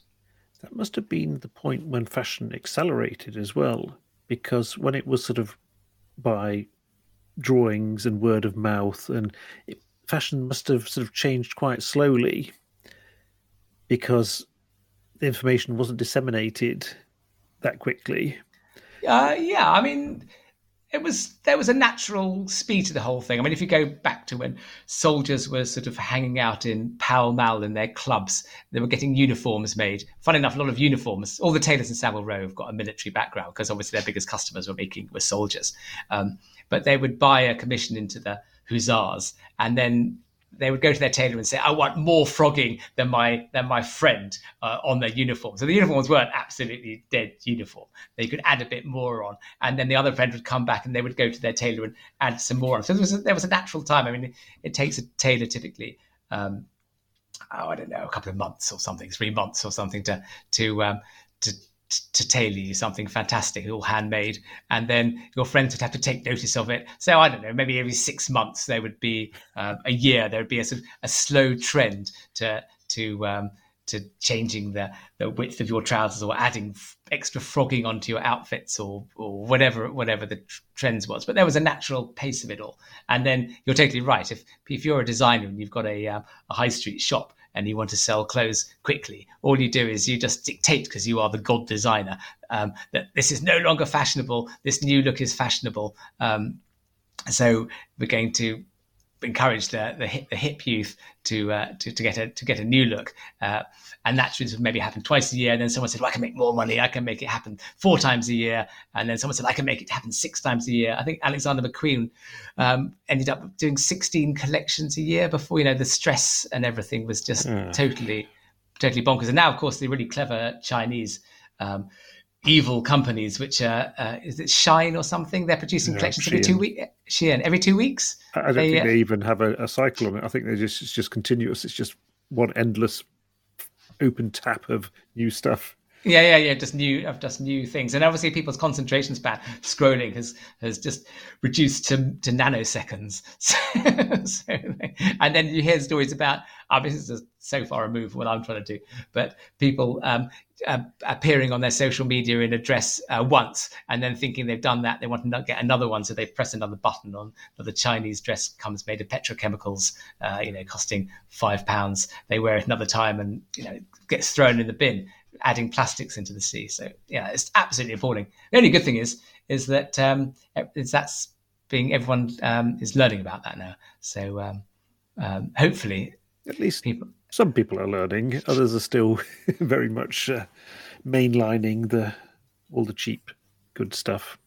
That must have been the point when fashion accelerated as well, because when it was sort of by drawings and word of mouth, and it fashion must have sort of changed quite slowly because the information wasn't disseminated that quickly. Uh, yeah, I mean, it was there was a natural speed to the whole thing. I mean, if you go back to when soldiers were sort of hanging out in Pall Mall in their clubs, they were getting uniforms made. Fun enough, a lot of uniforms. All the tailors in Savile Row have got a military background because obviously their biggest customers were making were soldiers. Um, but they would buy a commission into the hussars, and then they would go to their tailor and say, "I want more frogging than my than my friend uh, on their uniform." So the uniforms weren't absolutely dead uniform; they could add a bit more on, and then the other friend would come back and they would go to their tailor and add some more on. So there was a, there was a natural time. I mean, it, it takes a tailor typically. Um, oh, I don't know, a couple of months or something, three months or something to to um, to to tailor you something fantastic, all handmade, and then your friends would have to take notice of it. So I don't know, maybe every six months there would be uh, a year there would be a sort of a slow trend to to um, to changing the, the width of your trousers or adding f- extra frogging onto your outfits or or whatever whatever the tr- trends was. But there was a natural pace of it all. And then you're totally right. If if you're a designer and you've got a uh, a high street shop and you want to sell clothes quickly, all you do is you just dictate because you are the god designer um, that this is no longer fashionable. This new look is fashionable. Um, so we're going to encourage the the hip, the hip youth to, uh, to to get a to get a new look, uh, and that should maybe happen twice a year. And then someone said, "Well, I can make more money. I can make it happen four times a year." And then someone said, "I can make it happen six times a year." I think Alexander McQueen um, ended up doing sixteen collections a year before you know the stress and everything was just mm. totally totally bonkers. And now, of course, the really clever Chinese. Um, evil companies, which are uh, is it Shine or something? They're producing yeah, collections every two weeks. Shein every two weeks. I don't they, think they even have a, a, cycle on it. I think they just it's just continuous. It's just one endless open tap of new stuff. Yeah, yeah, yeah. Just new, just new things, and obviously people's concentration span scrolling has has just reduced to to nanoseconds. So, so, and then you hear stories about. I this is so far removed from what I'm trying to do, but people um, uh, appearing on their social media in a dress uh, once and then thinking they've done that, they want to get another one, so they press another button on. The Chinese dress comes made of petrochemicals, uh, you know, costing five pounds. They wear it another time and you know gets thrown in the bin adding plastics into the sea. So yeah, it's absolutely appalling. The only good thing is is that um, is that's being everyone um, is learning about that now. So um, um, hopefully, at least people. Some people are learning. Others are still very much uh, mainlining the all the cheap good stuff.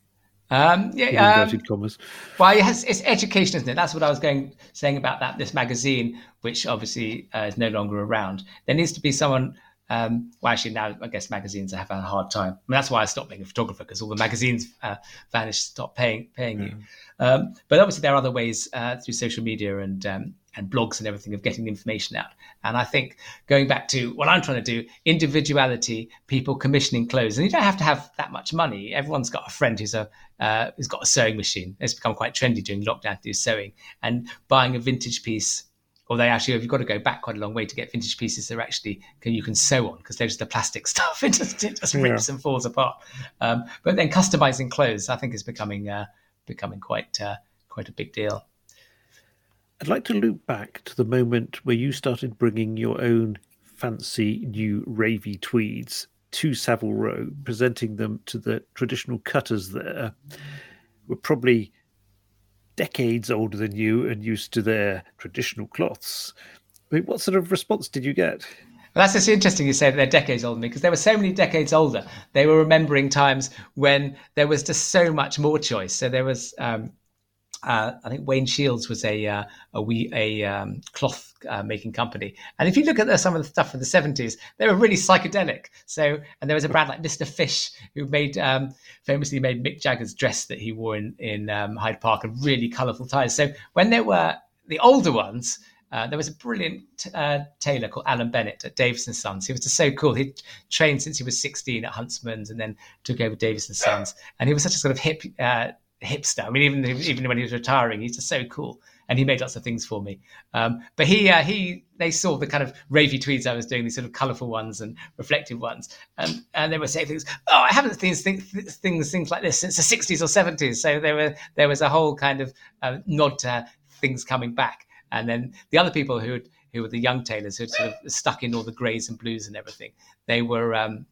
Um, yeah, um, commas. Well, yes, it's education, isn't it? That's what I was going saying about that. This magazine, which obviously uh, is no longer around, there needs to be someone Um, well, actually, now I guess magazines have had a hard time. I mean, that's why I stopped being a photographer because all the magazines uh, vanished, stopped paying paying you. Um, but obviously, there are other ways uh, through social media and um, and blogs and everything of getting the information out. And I think going back to what I'm trying to do, individuality, people commissioning clothes, and you don't have to have that much money. Everyone's got a friend who's a uh, who's got a sewing machine. It's become quite trendy during lockdown to do sewing and buying a vintage piece or they actually, you've got to go back quite a long way to get vintage pieces that are actually can, you can sew on because there's the plastic stuff. It just, it just rips yeah. and falls apart. Um, but then customizing clothes, I think, is becoming uh, becoming quite uh, quite a big deal. I'd like to loop back to the moment where you started bringing your own fancy new ravy tweeds to Savile Row, presenting them to the traditional cutters there. We're probably decades older than you and used to their traditional cloths. I mean, what sort of response did you get? Well, that's just interesting you say that they're decades older than me because they were so many decades older. They were remembering times when there was just so much more choice. So there was um, uh, I think Wain Shiells was a uh, a we a um, cloth uh, making company, and if you look at the, some of the stuff from the seventies, they were really psychedelic. So, and there was a brand like Mister Fish who made um, famously made Mick Jagger's dress that he wore in in um, Hyde Park and really colourful ties. So when there were the older ones. Uh, there was a brilliant uh, tailor called Alan Bennett at Davies and Sons. He was just so cool. He trained since he was 16 at Huntsman's and then took over Davies and Sons. And he was such a sort of hip uh, hipster. I mean, even even when he was retiring, he's just so cool, and he made lots of things for me. Um, but he uh, he they saw the kind of ravey tweeds I was doing, these sort of colourful ones and reflective ones, and and they were saying things. Oh, I haven't seen things things things like this since the sixties or seventies. So there were there was a whole kind of uh, nod to things coming back, and then the other people who who were the young tailors who sort of stuck in all the greys and blues and everything, they were um,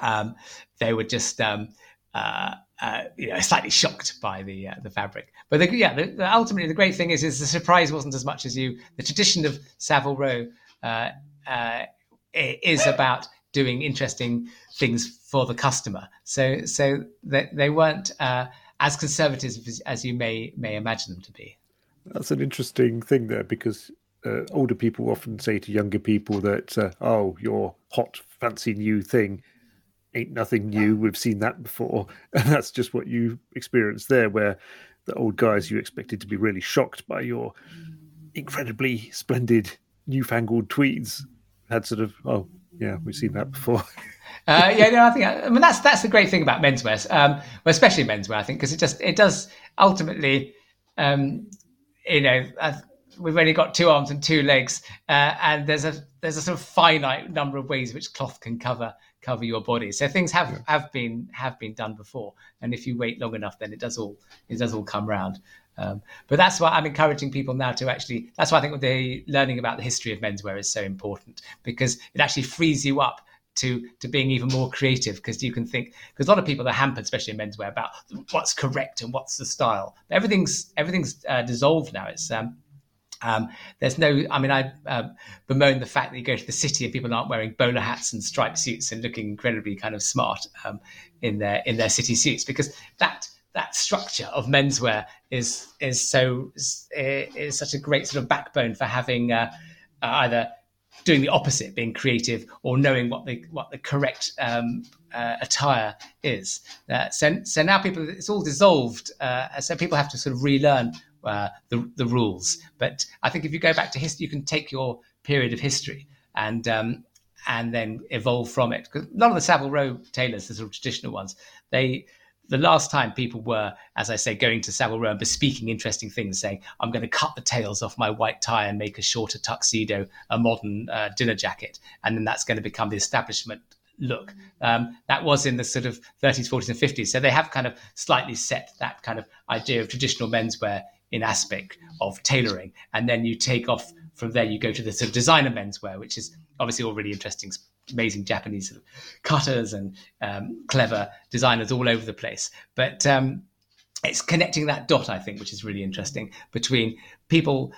um, they were just um, uh, uh, you know, slightly shocked by the uh, the fabric. But the, yeah, the, the, ultimately the great thing is is the surprise wasn't as much as you. The tradition of Savile Row uh, uh is about doing interesting things for the customer. So so they, they weren't uh, as conservative as, as, you may may imagine them to be. That's an interesting thing there because. Uh, older people often say to younger people that, "Oh, your hot, fancy new thing ain't nothing new. We've seen that before. And that's just what you experienced there, where the old guys you expected to be really shocked by your incredibly splendid newfangled tweeds had sort of, oh, yeah, we've seen that before. uh, yeah, no, I think I mean that's that's the great thing about menswear, um, well, especially menswear. I think because it just it does ultimately, um, you know, uh, we've only got two arms and two legs, uh, and there's a there's a sort of finite number of ways which cloth can cover cover your body. So things have, yeah. have been have been done before, and if you wait long enough, then it does all it does all come round. Um, but that's why I'm encouraging people now to actually. That's why I think the learning about the history of menswear is so important because it actually frees you up to to being even more creative because you can think because a lot of people are hampered, especially in menswear, about what's correct and what's the style. But everything's everything's uh, dissolved now. It's um, um, there's no, I mean, I uh, bemoan the fact that you go to the city and people aren't wearing bowler hats and striped suits and looking incredibly kind of smart um, in their in their city suits because that that structure of menswear is is so is, is such a great sort of backbone for having uh, uh, either doing the opposite, being creative, or knowing what the what the correct um, uh, attire is. Uh, so so now people it's all dissolved. Uh, so people have to sort of relearn uh, the, the rules. But I think if you go back to history, you can take your period of history and um, and then evolve from it. Because a lot of the Savile Row tailors, the sort of traditional ones, they the last time people were, as I say, going to Savile Row and bespeaking interesting things, saying, I'm going to cut the tails off my white tie and make a shorter tuxedo, a modern uh, dinner jacket. And then that's going to become the establishment look. Um, that was in the sort of 30s, 40s, and 50s. So they have kind of slightly set that kind of idea of traditional menswear in aspect of tailoring. And then you take off from there, you go to the sort of designer menswear, which is obviously all really interesting, amazing Japanese sort of cutters and um, clever designers all over the place. But um, it's connecting that dot, I think, which is really interesting between people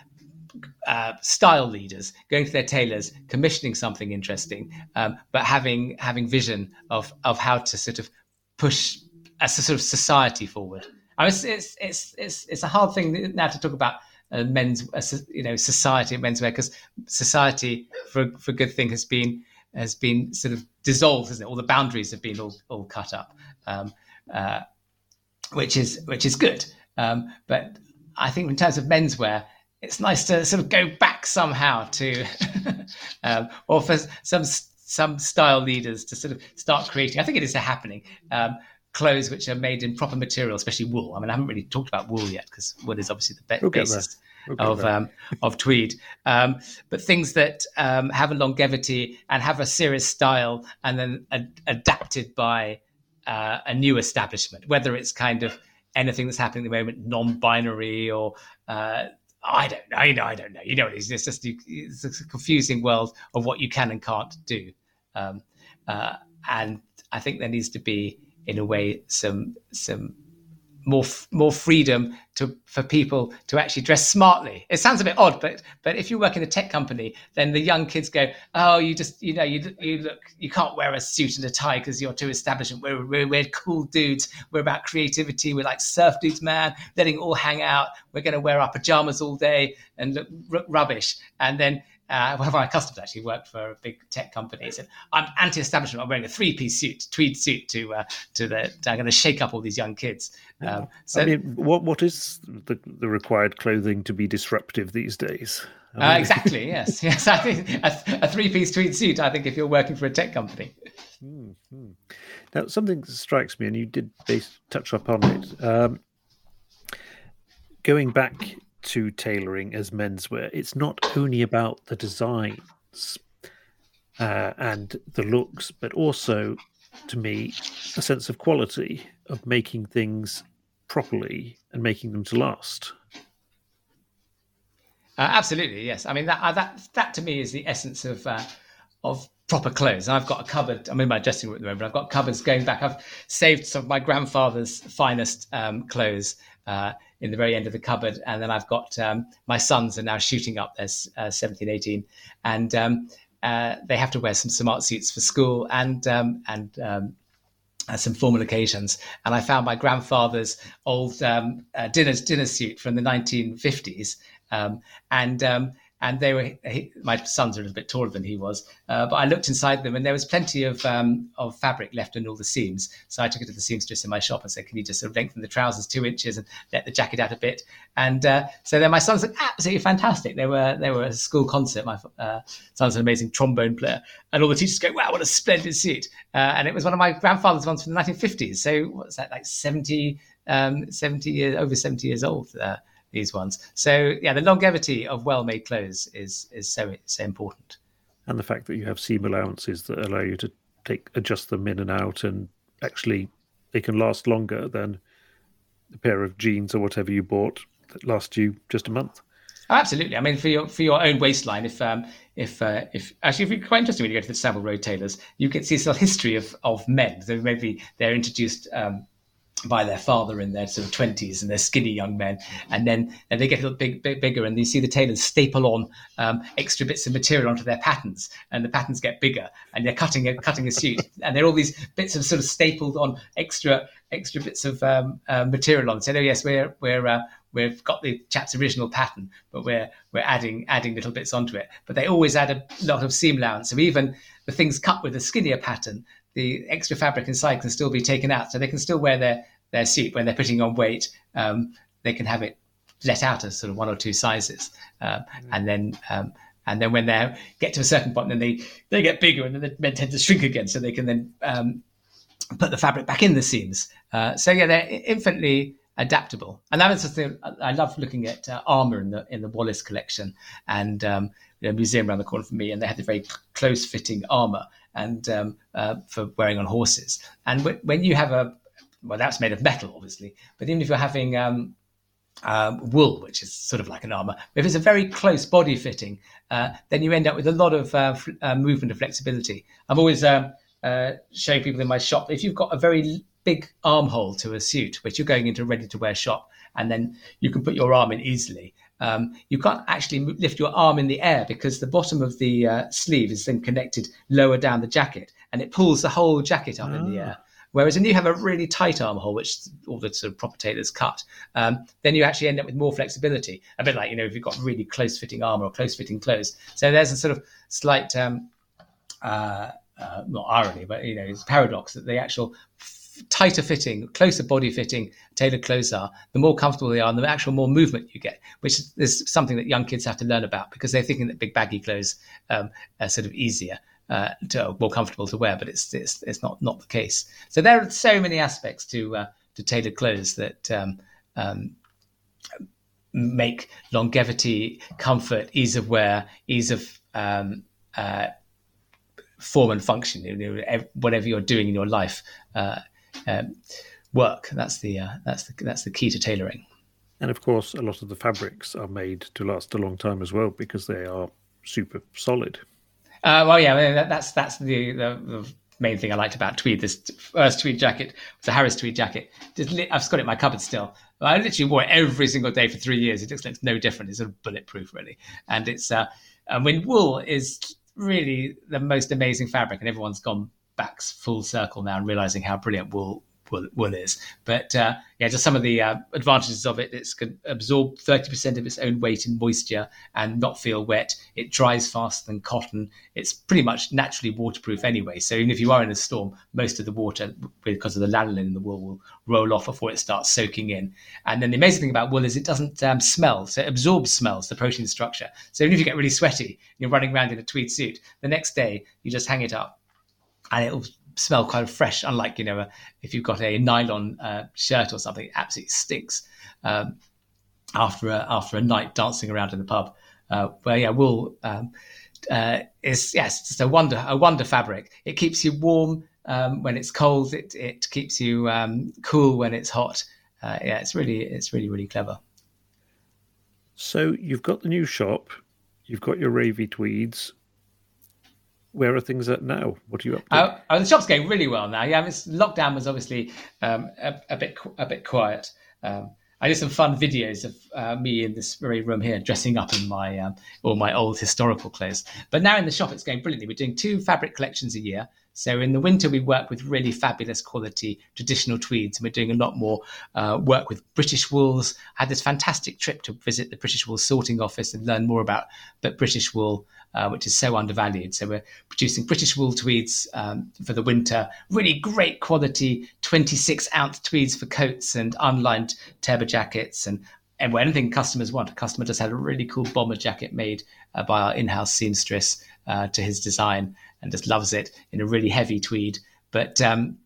uh, style leaders going to their tailors, commissioning something interesting, um, but having having vision of of how to sort of push a sort of society forward. I mean, it's, it's it's it's a hard thing now to talk about uh, men's uh, you know society and menswear because society for for a good thing has been has been sort of dissolved, isn't it? All the boundaries have been all, all cut up, um, uh, which is which is good. Um, but I think in terms of menswear, it's nice to sort of go back somehow to, um, or for some some style leaders to sort of start creating. I think it is happening. Um, clothes which are made in proper material, especially wool. I mean, I haven't really talked about wool yet because wool is obviously the be- basis of um, of tweed. Um, but things that um, have a longevity and have a serious style, and then ad- adapted by uh, a new establishment, whether it's kind of anything that's happening at the moment, non-binary or uh, I don't know. I know. I don't know. You know, it's, it's just it's a confusing world of what you can and can't do, um, uh, and I think there needs to be, in a way, some some more more freedom to for people to actually dress smartly. It sounds a bit odd, but but if you work in a tech company, then the young kids go, "Oh, you just you know you you look you can't wear a suit and a tie because you're too establishment. We're, we're we're cool dudes. We're about creativity. We're like surf dudes, man. Letting all hang out. We're going to wear our pajamas all day and look r- rubbish." And then uh, one of my customers actually worked for a big tech company. He said, "I'm anti-establishment. I'm wearing a three-piece suit, tweed suit, to uh, to the. I'm going to shake up all these young kids." Um, so, I mean, what what is the, the required clothing to be disruptive these days? I uh, mean, uh, exactly. yes. Yes. I think a, a, three-piece tweed suit. I think if you're working for a tech company. Mm-hmm. Now, something strikes me, and you did base, touch upon it. Um, going back to tailoring as menswear. It's not only about the designs uh, and the looks, but also, to me, a sense of quality of making things properly and making them to last. Uh, absolutely, yes. I mean that uh, that that to me is the essence of uh, of proper clothes. I've got a cupboard. I'm in my dressing room at the moment. I've got cupboards going back. I've saved some of my grandfather's finest um, clothes uh, in the very end of the cupboard. And then I've got um, my sons are now shooting up. They're uh, 17, 18, and um, uh, they have to wear some smart suits for school and um, and um, uh, some formal occasions. And I found my grandfather's old um, uh, dinner dinner suit from the 1950s, um, and um, and they were he, my sons are a bit taller than he was, uh, but I looked inside them and there was plenty of um, of fabric left in all the seams. So I took it to the seamstress in my shop and said, "Can you just sort of lengthen the trousers two inches and let the jacket out a bit?" And uh, so then my sons looked absolutely fantastic. They were they were a school concert. My uh, son's an amazing trombone player, and all the teachers go, "Wow, what a splendid suit!" Uh, and it was one of my grandfather's ones from the 1950s. So what's that like 70 um, 70 years over 70 years old uh, these ones. So yeah, the longevity of well-made clothes is is so so important. And the fact that you have seam allowances that allow you to take adjust them in and out, and actually they can last longer than a pair of jeans or whatever you bought that last you just a month. Oh, absolutely. I mean, for your for your own waistline, if um, if uh, if actually, if quite interesting when you go to the Savile Row tailors, you can see some history of of men. So maybe they're introduced um, by their father in their sort of 20s and they're skinny young men. And then and they get a little big, big bigger and you see the tailors staple on um, extra bits of material onto their patterns and the patterns get bigger and they're cutting a cutting a suit and they're all these bits of sort of stapled on extra extra bits of um, uh, material on. So oh yes we're we're uh, we've got the chap's original pattern but we're we're adding adding little bits onto it. But they always add a lot of seam allowance. So even the things cut with a skinnier pattern the extra fabric inside can still be taken out, so they can still wear their their suit when they're putting on weight. Um, they can have it let out as sort of one or two sizes, uh, mm. and then um, and then when they get to a certain point, then they they get bigger, and then the men tend to shrink again, so they can then um, put the fabric back in the seams. Uh, so yeah, they're infinitely adaptable, and that is the thing. I love looking at uh, armor in the in the Wallace collection, and um, museum around the corner from me, and they had the very close fitting armor and um, uh, for wearing on horses. And w- when you have a well, that's made of metal, obviously, but even if you're having um, uh, wool, which is sort of like an armor, if it's a very close body fitting, uh, then you end up with a lot of uh, uh, movement and flexibility. I'm always um, uh, showing people in my shop if you've got a very big armhole to a suit, which you're going into a ready to wear shop, and then you can put your arm in easily um, you can't actually lift your arm in the air because the bottom of the uh, sleeve is then connected lower down the jacket and it pulls the whole jacket up oh. in the air. Whereas when you have a really tight armhole, which all the sort of proper tailors cut, um, then you actually end up with more flexibility. A bit like, you know, if you've got really close fitting armor or close fitting clothes. So there's a sort of slight um, uh, uh, not irony, but you know, it's paradox that the actual tighter fitting, closer body fitting tailored clothes are, the more comfortable they are, and the actual more movement you get, which is something that young kids have to learn about because they're thinking that big baggy clothes um, are sort of easier. Uh, to, more comfortable to wear, but it's, it's it's not not the case. So there are so many aspects to uh, to tailored clothes that um, um, make longevity, comfort, ease of wear, ease of um, uh, form and function, whatever you're doing in your life, uh, um, work. That's the uh, that's the that's the key to tailoring. And of course, a lot of the fabrics are made to last a long time as well because they are super solid. Uh, well, yeah, that's that's the, the, the main thing I liked about tweed. This first tweed jacket was a Harris tweed jacket. I've got it in my cupboard still. I literally wore it every single day for three years. It looks, looks no different. It's sort of bulletproof, really. And it's uh, and when wool is really the most amazing fabric, and everyone's gone back full circle now and realizing how brilliant wool wool, wool is. But uh, yeah, just some of the uh, advantages of it. It's can absorb 30% of its own weight in moisture and not feel wet. It dries faster than cotton. It's pretty much naturally waterproof anyway. So even if you are in a storm, most of the water, because of the lanolin in the wool, will roll off before it starts soaking in. And then the amazing thing about wool is it doesn't um, smell. So it absorbs smells, the protein structure. So even if you get really sweaty, you're running around in a tweed suit, the next day you just hang it up and it'll smell kind of fresh, unlike you know if you've got a nylon uh, shirt or something, it absolutely stinks um, after a, after a night dancing around in the pub. Uh, where yeah, wool um, uh, is yes, it's just a wonder a wonder fabric. It keeps you warm um, when it's cold. It it keeps you um, cool when it's hot. Uh, yeah, it's really it's really really clever. So you've got the new shop, you've got your Ravy tweeds where are things at now? What are you up to? Uh, oh, the shop's going really well now. Yeah, lockdown was obviously um, a, a, bit a bit quiet. Um, I did some fun videos of uh, me in this very room here, dressing up in my um, all my old historical clothes. But now in the shop, it's going brilliantly. We're doing two fabric collections a year. So in the winter, we work with really fabulous quality traditional tweeds, and we're doing a lot more uh, work with British wools. I had this fantastic trip to visit the British wool sorting office and learn more about British wool uh, which is so undervalued. So we're producing British wool tweeds um, for the winter, really great quality 26 ounce tweeds for coats and unlined turbo jackets and and anything customers want. A customer just had a really cool bomber jacket made uh, by our in-house seamstress uh, to his design and just loves it in a really heavy tweed. But um,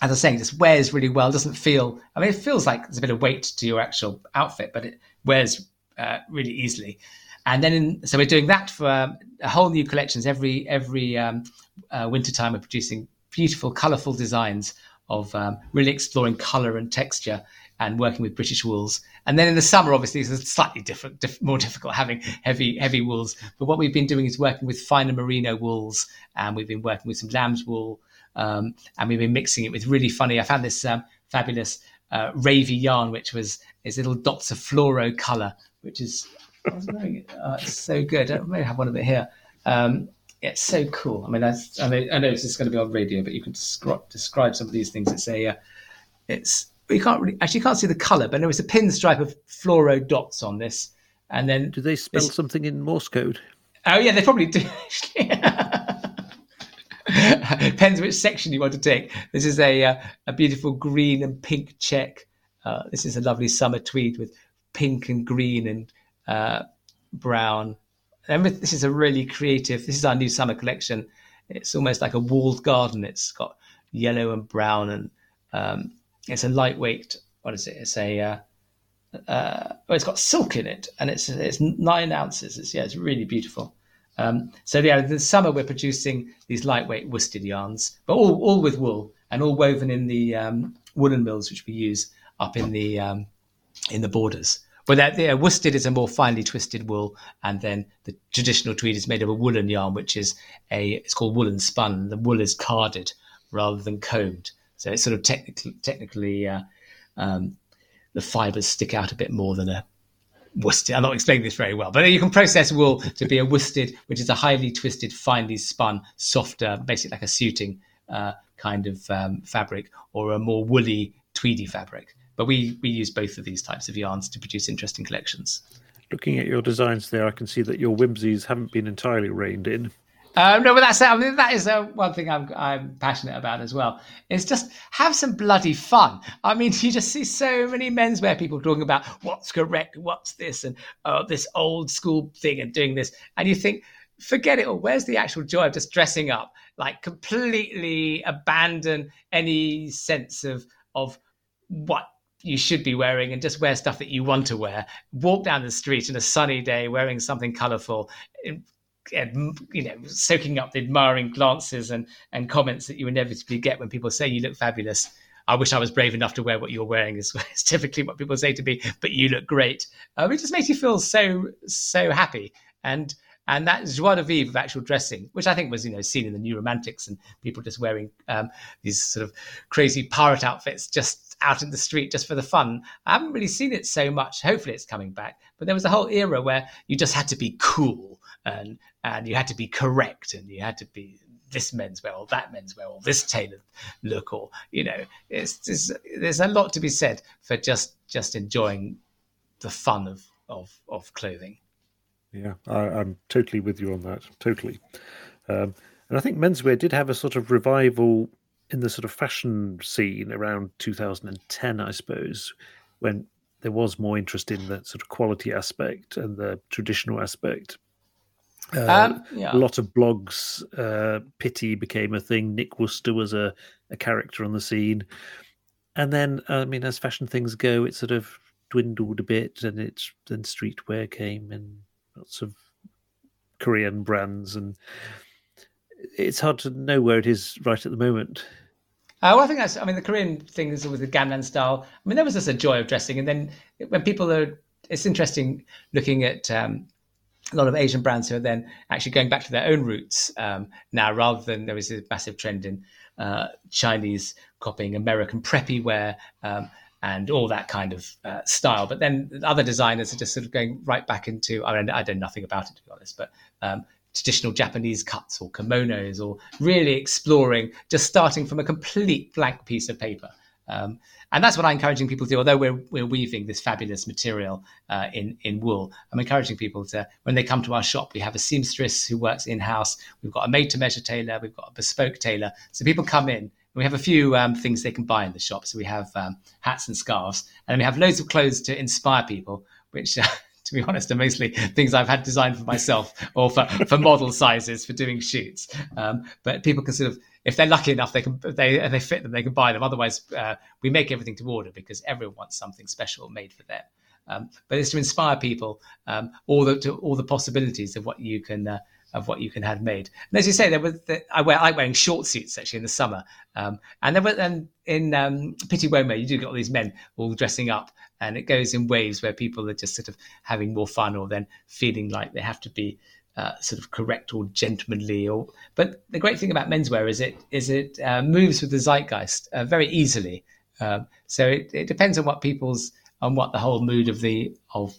as I was saying, this wears really well. Doesn't feel. I mean, it feels like there's a bit of weight to your actual outfit, but it wears uh, really easily. And then, in, so we're doing that for um, a whole new collections every every um, uh, winter time. We're producing beautiful, colourful designs of um, really exploring colour and texture and working with British wools. And then in the summer, obviously, it's slightly different, diff- more difficult having heavy heavy wools. But what we've been doing is working with finer merino wools, and we've been working with some lamb's wool, um, and we've been mixing it with really funny. I found this um, fabulous uh, ravy yarn, which was is little dots of fluoro colour, which is I was wearing it. Oh, it's so good. I may have one of it here. Um, it's so cool. I mean, I, I, know, I know this is going to be on radio, but you can describe, describe some of these things. It's a, uh, it's you can't really actually you can't see the color, but there was a pinstripe of fluoro dots on this, and then do they spell something in Morse code? Oh yeah, they probably do. Depends which section you want to take. This is a uh, a beautiful green and pink check. Uh, this is a lovely summer tweed with pink and green and uh, brown. This is a really creative. This is our new summer collection. It's almost like a walled garden. It's got yellow and brown, and um, it's a lightweight. What is it? It's a uh, uh, well, it's got silk in it, and it's it's nine ounces. It's yeah, it's really beautiful. Um, so yeah, in the summer we're producing these lightweight worsted yarns, but all all with wool and all woven in the um, woolen mills which we use up in the um, in the borders. But that the worsted is a more finely twisted wool, and then the traditional tweed is made of a woolen yarn, which is a it's called woolen spun. The wool is carded rather than combed, so it's sort of technically technically uh, um, the fibers stick out a bit more than a worsted. I'm not explaining this very well, but you can process wool to be a worsted, which is a highly twisted, finely spun, softer, basically like a suiting uh, kind of um, fabric, or a more woolly, tweedy fabric. But we we use both of these types of yarns to produce interesting collections. Looking at your designs there, I can see that your whimsies haven't been entirely reined in. Um, no, but that's I mean that is uh, one thing I'm I'm passionate about as well. Is just have some bloody fun. I mean, you just see so many menswear people talking about what's correct, what's this, and oh, this old school thing, and doing this, and you think, forget it all. Where's the actual joy of just dressing up? Like completely abandon any sense of of what you should be wearing and just wear stuff that you want to wear. Walk down the street in a sunny day wearing something colourful, you know, soaking up the admiring glances and, and comments that you inevitably get when people say you look fabulous. I wish I was brave enough to wear what you're wearing. Is, is typically what people say to me. But you look great. Um, it just makes you feel so so happy. And and that joie de vivre of actual dressing, which I think was you know seen in the New Romantics and people just wearing um, these sort of crazy pirate outfits just out in the street just for the fun. I haven't really seen it so much. Hopefully, it's coming back. But there was a whole era where you just had to be cool and and you had to be correct and you had to be this menswear or that menswear or this tailored look or you know it's, there's a lot to be said for just just enjoying the fun of of, of clothing yeah I, am totally with you on that totally um, and i think menswear did have a sort of revival in the sort of fashion scene around 2010 i suppose when there was more interest in the sort of quality aspect and the traditional aspect uh, um, yeah. A lot of blogs. Uh, Pitti became a thing. Nick Wooster was a, a character on the scene, and then I mean, as fashion things go, it sort of dwindled a bit, and it's then streetwear came and lots of Korean brands, and it's hard to know where it is right at the moment. Uh, well, I think that's. I mean, the Korean thing is with the Gangnam style. I mean, there was just a joy of dressing, and then when people are, it's interesting looking at um, a lot of Asian brands who are then actually going back to their own roots um, now, rather than there was a massive trend in uh, Chinese copying American preppy wear um, and all that kind of uh, style. But then other designers are just sort of going right back into, I, mean, I know nothing about it to be honest, but um, traditional Japanese cuts or kimonos or really exploring, just starting from a complete blank piece of paper. Um, and that's what I'm encouraging people to do. Although we're, we're weaving this fabulous material uh, in, in wool, I'm encouraging people to, when they come to our shop, we have a seamstress who works in house. We've got a made to measure tailor. We've got a bespoke tailor. So people come in. We have a few um, things they can buy in the shop. So we have um, hats and scarves, and we have loads of clothes to inspire people, which to be honest, are mostly things I've had designed for myself or for, for model sizes for doing shoots. Um, but people can sort of if they're lucky enough, they can they and they fit them, they can buy them. Otherwise, uh, we make everything to order because everyone wants something special made for them. Um, but it's to inspire people um, all the to, all the possibilities of what you can uh, of what you can have made. And as you say, there was the, I wear I like wearing short suits actually in the summer. Um, and then and in um, Pitti Uomo, you do get all these men all dressing up, and it goes in waves where people are just sort of having more fun or then feeling like they have to be uh, sort of correct or gentlemanly or but the great thing about menswear is it is it uh, moves with the zeitgeist uh, very easily um, so it, it, depends on what people's on what the whole mood of the of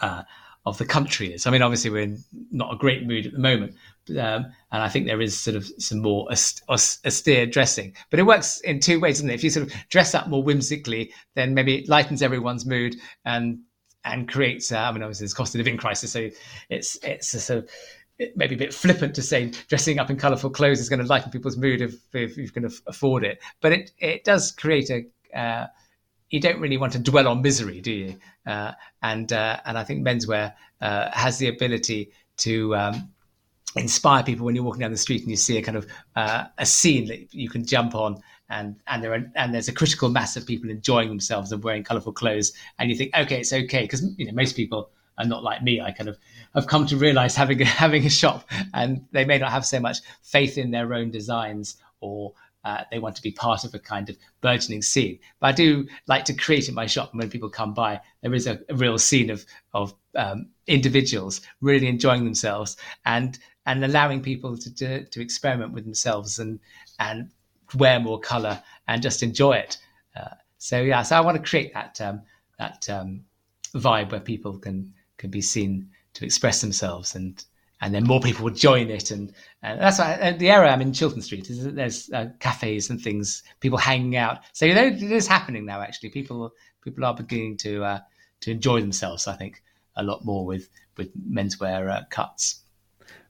uh, of the country is i mean obviously we're in not a great mood at the moment um, and i think there is sort of some more austere dressing but it works in two ways doesn't it if you sort of dress up more whimsically then maybe it lightens everyone's mood and and creates. Uh, I mean, obviously, there's cost of living crisis, so it's it's a sort of it may be a bit flippant to say dressing up in colourful clothes is going to lighten people's mood if, if you can afford it. But it it does create a uh, you don't really want to dwell on misery, do you? Uh, and uh, and I think menswear uh, has the ability to um, inspire people when you're walking down the street and you see a kind of uh, a scene that you can jump on and and there are and there's a critical mass of people enjoying themselves and wearing colourful clothes, and you think, okay, it's okay, because you know most people are not like me. I kind of have come to realise having having a shop, and they may not have so much faith in their own designs or. Uh, they want to be part of a kind of burgeoning scene, but I do like to create in my shop. And when people come by, there is a, a real scene of of um, individuals really enjoying themselves and and allowing people to, to, to experiment with themselves and and wear more color and just enjoy it. Uh, so yeah, so I want to create that um, that um, vibe where people can can be seen to express themselves and and then more people would join it and, and that's why the area I'm in Chiltern Street is there's uh, cafes and things people hanging out so you know it is happening now actually people people are beginning to uh, to enjoy themselves I think a lot more with with menswear uh, cuts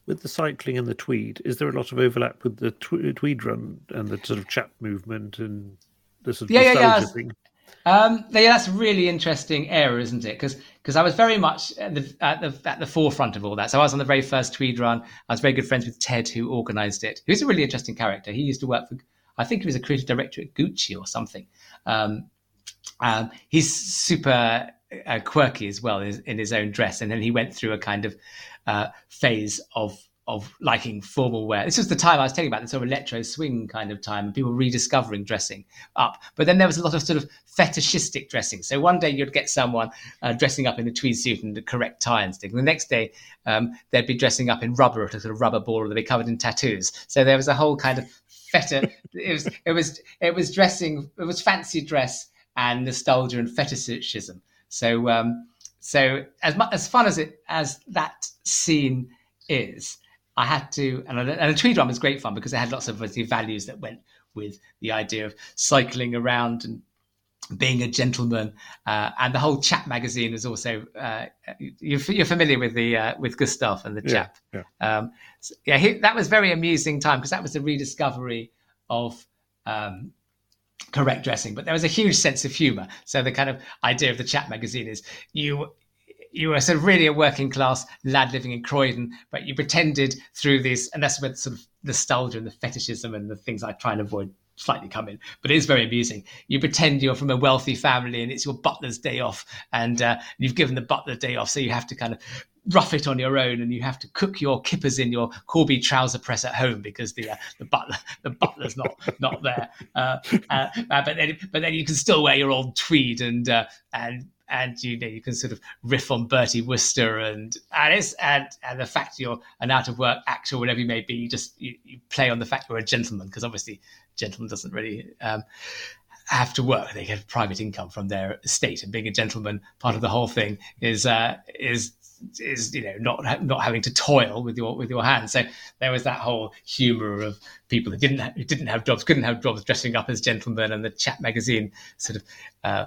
with the cycling and the tweed, is there a lot of overlap with the tweed run and the sort of chap movement and the sort of yeah, yeah, yeah. thing? Um, yeah, that's a really interesting era, isn't it? Because because I was very much at the, at the at the forefront of all that. So I was on the very first tweed run. I was very good friends with Ted, who organised it. Who's a really interesting character. He used to work for, I think he was a creative director at Gucci or something. Um, um, he's super uh, quirky as well in, in, his own dress, and then he went through a kind of uh, phase of of liking formal wear. This was the time I was telling about the sort of electro swing kind of time, and people rediscovering dressing up. But then there was a lot of sort of fetishistic dressing. So one day you'd get someone uh, dressing up in a tweed suit and the correct tie and stick. And the next day um, they'd be dressing up in rubber at a sort of rubber ball, or they'd be covered in tattoos. So there was a whole kind of feta. it was it was it was dressing. It was fancy dress and nostalgia and fetishism. So um, so as much as fun as it as that scene is I had to, and a, and a tweed run was great fun because it had lots of the values that went with the idea of cycling around and being a gentleman, uh, and the whole chap magazine is also uh, you're, you're, familiar with the uh, with Gustav and the chap. Yeah, yeah. Um, so, yeah he, that was very amusing time because that was the rediscovery of um, correct dressing, but there was a huge sense of humour. So the kind of idea of the chap magazine is you you were sort of really a working class lad living in Croydon, but you pretended through this, and that's where sort of nostalgia and the fetishism and the things I try and avoid slightly come in, but it is very amusing. You pretend you're from a wealthy family and it's your butler's day off, and uh, you've given the butler day off, so you have to kind of rough it on your own, and you have to cook your kippers in your Corby trouser press at home because the uh, the butler the butler's not not there. Uh, uh, uh, but then but then you can still wear your old tweed and uh, and and you know you can sort of riff on Bertie Wooster and it's and and the fact you're an out of work actor or whatever you may be, you just you, you play on the fact you're a gentleman because obviously gentleman doesn't really um, have to work; they get private income from their estate, and being a gentleman, part of the whole thing is uh, is is you know not not having to toil with your with your hands. So there was that whole humour of people who didn't have, who didn't have jobs, couldn't have jobs, dressing up as gentlemen, and the Chap magazine sort of. Uh,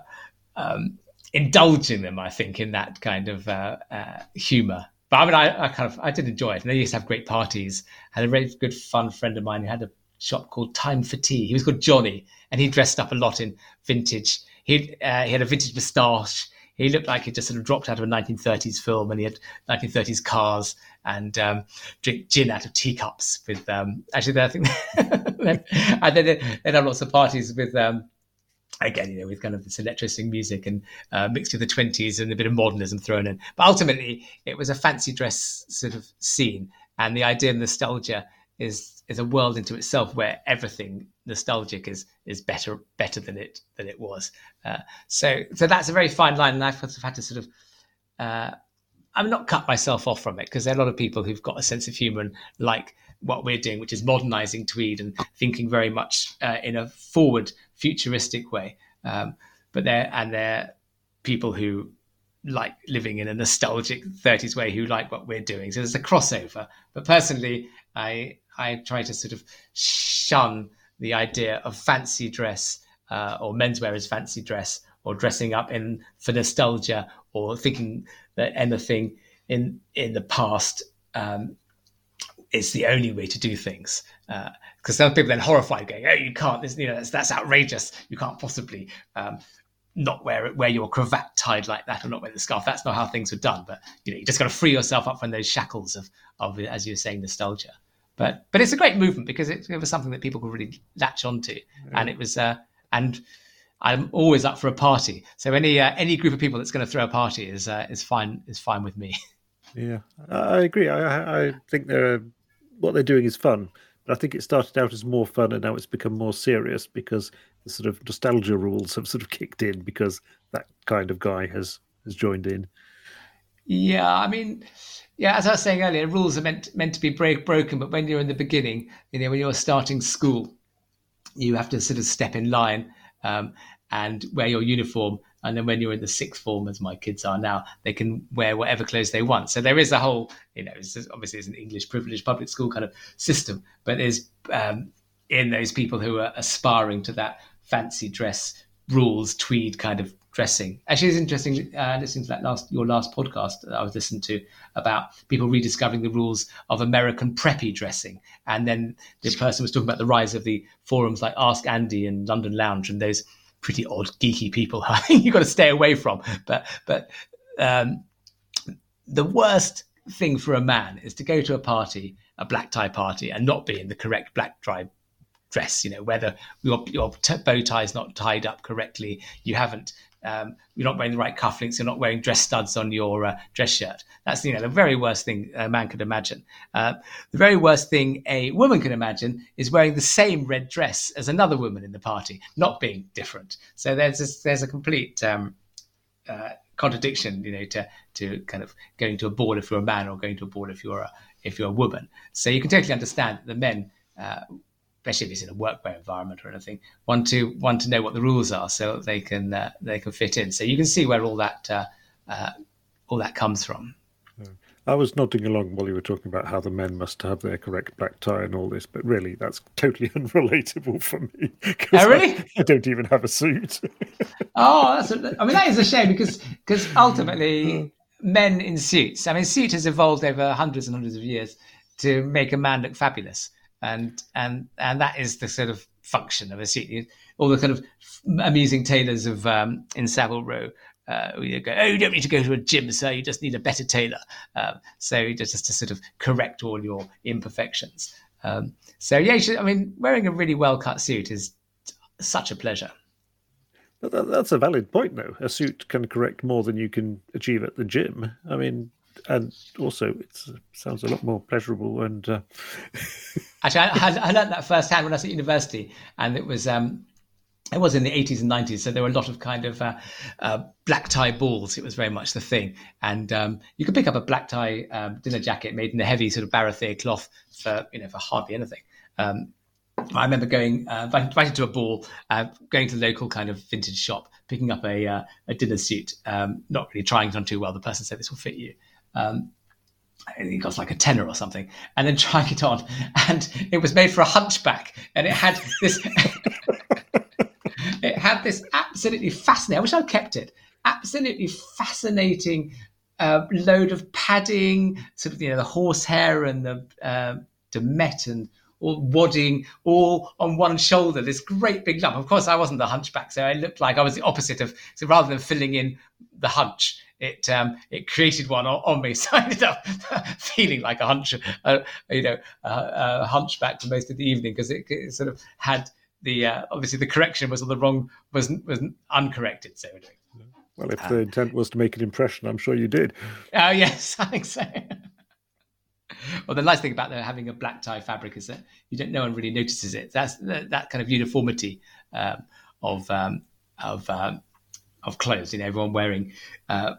um, indulging them, I think, in that kind of uh, uh, humor. But I mean, I, I, kind of I did enjoy it, and they used to have great parties. I had a very good, fun friend of mine who had a shop called Time for Tea. He was called Johnny, and he dressed up a lot in vintage. He uh, he had a vintage moustache. He looked like he just sort of dropped out of a 1930s film, and he had 1930s cars and um, drink gin out of teacups. With um, actually, I think, and then they had lots of parties with. Um, again, you know, with kind of this electricity music and uh, mixed with the 20s and a bit of modernism thrown in. But ultimately, it was a fancy dress sort of scene. And the idea of nostalgia is is a world into itself where everything nostalgic is is better better than it than it was. Uh, so so that's a very fine line, and I've had to sort of. Uh, I'm not cut myself off from it because there are a lot of people who've got a sense of humour and like what we're doing, which is modernizing Tweed and thinking very much uh, in a forward, futuristic way. Um, but there and there people who like living in a nostalgic 30s way who like what we're doing. So there's a crossover. But personally, I I try to sort of shun the idea of fancy dress uh, or menswear as fancy dress or dressing up in for nostalgia or thinking that anything in in the past um, it's the only way to do things. Because uh, some people then horrified, going, "Oh, you can't! This, you know, that's, that's outrageous. You can't possibly um, not wear wear your cravat tied like that, or not wear the scarf. That's not how things were done. But you know, you just got to free yourself up from those shackles of, of as you were saying, nostalgia. But but it's a great movement because it, it was something that people could really latch onto, yeah. and it was uh, and. I'm always up for a party, so any uh, any group of people that's going to throw a party is uh, is fine is fine with me. Yeah, I agree. I, I think they're what they're doing is fun. But I think it started out as more fun and now it's become more serious because the sort of nostalgia rules have sort of kicked in because that kind of guy has has joined in. Yeah, I mean, yeah, as I was saying earlier, rules are meant meant to be break, broken, but when you're in the beginning, you know, when you're starting school, you have to sort of step in line um, and wear your uniform and then when you're in the sixth form, as my kids are now, they can wear whatever clothes they want. So there is a whole, you know, it's obviously it's an English privileged public school kind of system, but there's um, in those people who are aspiring to that fancy dress rules tweed kind of dressing. Actually, it's interesting uh, listening to that last your last podcast that I was listening to about people rediscovering the rules of American preppy dressing, and then the person was talking about the rise of the forums like Ask Andy and London Lounge and those pretty odd geeky people. You've got to stay away from. But but um, the worst thing for a man is to go to a party, a black tie party, and not be in the correct black tie dress. You know, whether your your bow tie is not tied up correctly, you haven't um, you're not wearing the right cufflinks, you're not wearing dress studs on your uh, dress shirt. That's you know the very worst thing a man could imagine. Uh, the very worst thing a woman can imagine is wearing the same red dress as another woman in the party, not being different. So there's a, there's a complete um, uh, contradiction, you know, to to kind of going to a ball if you're a man or going to a ball if you're a if you're a woman. So you can totally understand that the men uh, especially if it's in a workwear environment or anything, want to want to know what the rules are so they can uh, they can fit in. So you can see where all that uh, uh, all that comes from. I was nodding along while you were talking about how the men must have their correct black tie and all this, but really that's totally unrelatable for me. Oh, really? I, I, don't even have a suit. oh, that's a, I mean that is a shame because because ultimately men in suits. I mean, suit has evolved over hundreds and hundreds of years to make a man look fabulous and and and that is the sort of function of a suit. All the kind of amusing tailors of um, in Savile Row. Uh, go, oh, you don't need to go to a gym, sir. You just need a better tailor. Um, so just, to sort of correct all your imperfections. Um, so yeah, should, I mean, wearing a really well cut suit is such a pleasure. That's a valid point, though. A suit can correct more than you can achieve at the gym. I mean, and also it sounds a lot more pleasurable and. Uh... Actually, I, I, learned that firsthand when I was at university, and it was um, it was in the 80s and 90s, so there were a lot of kind of uh, uh, black tie balls. It was very much the thing, and um, you could pick up a black tie um, dinner jacket made in a heavy sort of barathea cloth for you know for hardly anything. Um, I remember going uh, invited to a ball, uh, going to the local kind of vintage shop, picking up a uh, a dinner suit, um, not really trying it on too well. The person said this will fit you. Um, it cost like a tenner or something, and then trying it on, and it was made for a hunchback, and it had this, it had this absolutely fascinating. I wish I'd kept it. Absolutely fascinating uh, load of padding, sort of you know the horsehair and the uh, Met and all wadding all on one shoulder. This great big lump. Of course, I wasn't the hunchback, so I looked like I was the opposite of. So rather than filling in the hunch, it um, it created one on, on, me. So I ended up feeling like a hunch, uh, you know, uh, a hunchback for most of the evening because it, it, sort of had the uh, obviously the correction was on the wrong was was uncorrected. So well, if the intent was to make an impression, I'm sure you did. Oh yes, I think so. well, the nice thing about having a black tie fabric is that you don't no one really notices it. That's that, that kind of uniformity um, of um, of um, of clothes. You know, everyone wearing uh,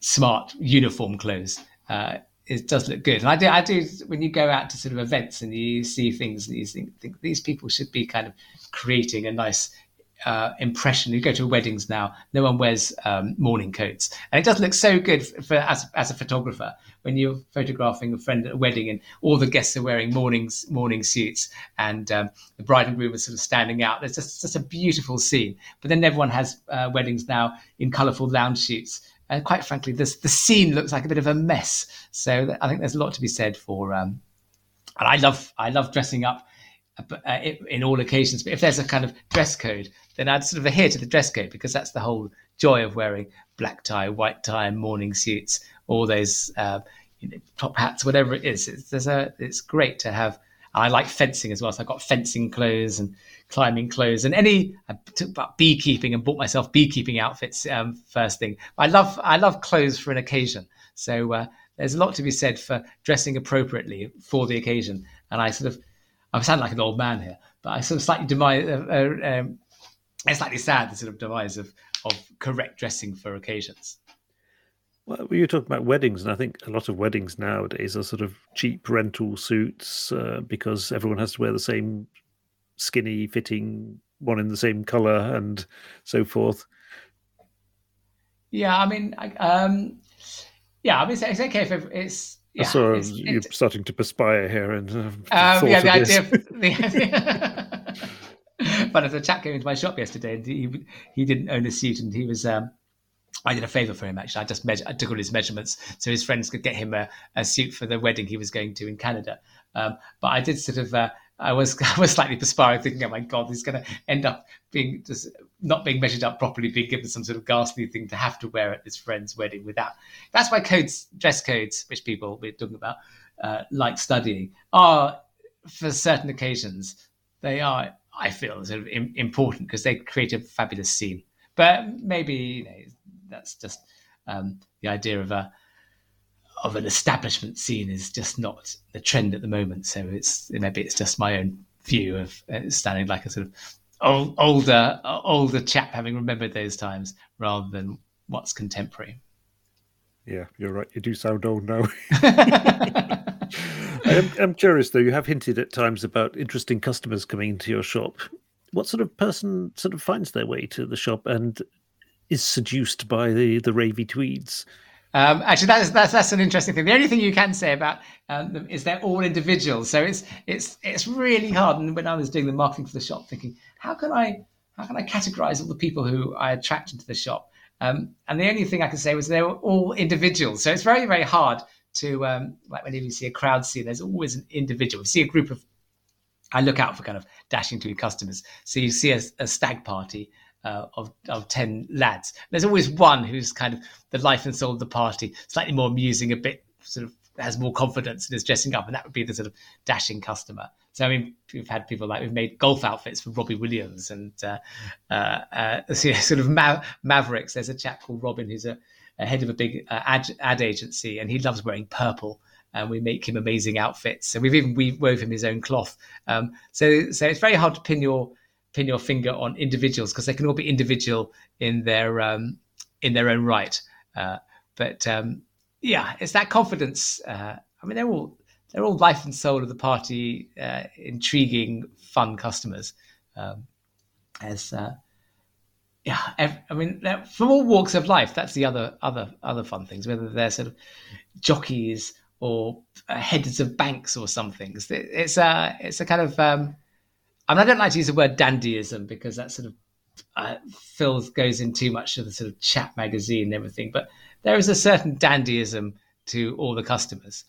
smart uniform clothes. Uh, it does look good, and I do. I do. When you go out to sort of events and you see things, and you think, think these people should be kind of creating a nice uh, impression. You go to weddings now, no one wears um, morning coats, and it does look so good for, as, as a photographer when you're photographing a friend at a wedding and all the guests are wearing mornings morning suits and um, the bride and groom are sort of standing out. It's just, just a beautiful scene. But then everyone has uh, weddings now in colourful lounge suits. And quite frankly, this, the scene looks like a bit of a mess. So I think there's a lot to be said for. Um, and I love I love dressing up uh, in all occasions. But if there's a kind of dress code, then I'd sort of adhere to the dress code because that's the whole joy of wearing black tie, white tie, morning suits, all those uh, you know, top hats, whatever it is. It's, there's a, it's great to have. I like fencing as well, so I've got fencing clothes and climbing clothes and any. I took about beekeeping and bought myself beekeeping outfits um, first thing. I love I love clothes for an occasion. So uh, there's a lot to be said for dressing appropriately for the occasion. And I sort of I sound like an old man here, but I sort of slightly demise. Uh, uh, um, it's slightly sad the sort of demise of of correct dressing for occasions. Well, you talking about weddings, and I think a lot of weddings nowadays are sort of cheap rental suits uh, because everyone has to wear the same skinny fitting one in the same color and so forth. Yeah, I mean, um, yeah, I mean, it's, it's okay if it's yeah, so you're starting to perspire here, and um, yeah, the idea, of, the, but as a chap came into my shop yesterday, and he he didn't own a suit, and he was. Um, I did a favor for him actually. I just measured, I took all his measurements so his friends could get him a, a suit for the wedding he was going to in Canada. Um, but I did sort of, uh, I was I was slightly perspiring, thinking, "Oh my God, he's going to end up being just not being measured up properly, being given some sort of ghastly thing to have to wear at his friend's wedding without." That's why codes, dress codes, which people we're talking about uh, like studying, are for certain occasions they are, I feel, sort of important because they create a fabulous scene. But maybe you know, that's just um, the idea of a of an establishment scene is just not the trend at the moment. So it's maybe it's just my own view of uh, standing like a sort of old, older older chap having remembered those times rather than what's contemporary. Yeah, you're right. You do sound old now. I'm, I'm curious though. You have hinted at times about interesting customers coming into your shop. What sort of person sort of finds their way to the shop and is seduced by the the ravy tweeds? Um, actually, that's, that's that's an interesting thing. The only thing you can say about um, them is they're all individuals. So it's it's it's really hard. And when I was doing the marketing for the shop, thinking how can I how can I categorize all the people who I attract into the shop? Um, and the only thing I could say was they were all individuals. So it's very very hard to um, like whenever you see a crowd scene, there's always an individual. You see a group of I look out for kind of dashing to customers. So you see a, a stag party uh, of, of 10 lads. There's always one who's kind of the life and soul of the party, slightly more amusing, a bit sort of has more confidence and is dressing up, and that would be the sort of dashing customer. So I mean, we've had people like we've made golf outfits for Robbie Williams and uh, uh, uh, sort of ma- mavericks. There's a chap called Robin who's a, a head of a big uh, ad, ad agency, and he loves wearing purple. And we make him amazing outfits. So we've even we wove him his own cloth. Um, so so it's very hard to pin your pin your finger on individuals because they can all be individual in their um, in their own right. Uh, but um, yeah, it's that confidence. Uh, I mean, they're all they're all life and soul of the party, uh, intriguing, fun customers. Um, as uh, yeah, I mean, from all walks of life. That's the other other other fun things. Whether they're sort of jockeys or uh, heads of banks or something. It's a it's a kind of um, I mean, I don't like to use the word dandyism because that sort of uh, fills goes in too much of the sort of chap magazine and everything. But there is a certain dandyism to all the customers,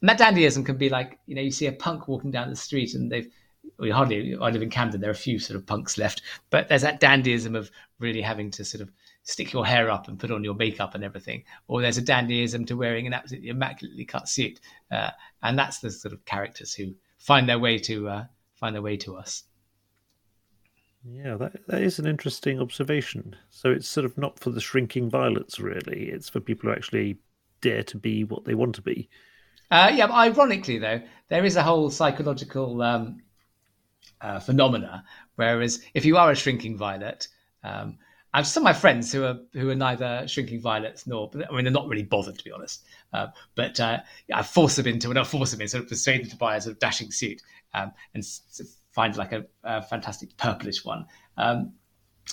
and that dandyism can be like you know you see a punk walking down the street and they've we hardly I live in Camden. There are a few sort of punks left, but there's that dandyism of really having to sort of stick your hair up and put on your makeup and everything, or there's a dandyism to wearing an absolutely immaculately cut suit, uh, and that's the sort of characters who find their way to uh, find their way to us. Yeah, that, that is an interesting observation. So it's sort of not for the shrinking violets, really. It's for people who actually dare to be what they want to be. Uh, yeah, ironically, though, there is a whole psychological um, uh, phenomena. Whereas if you are a shrinking violet, um, I've some of my friends who are who are neither shrinking violets nor, I mean, they're not really bothered to be honest. Uh, but uh, I force them into, and I force them in, sort of persuade them to buy a sort of dashing suit, um, and find like a, a fantastic purplish one. Um,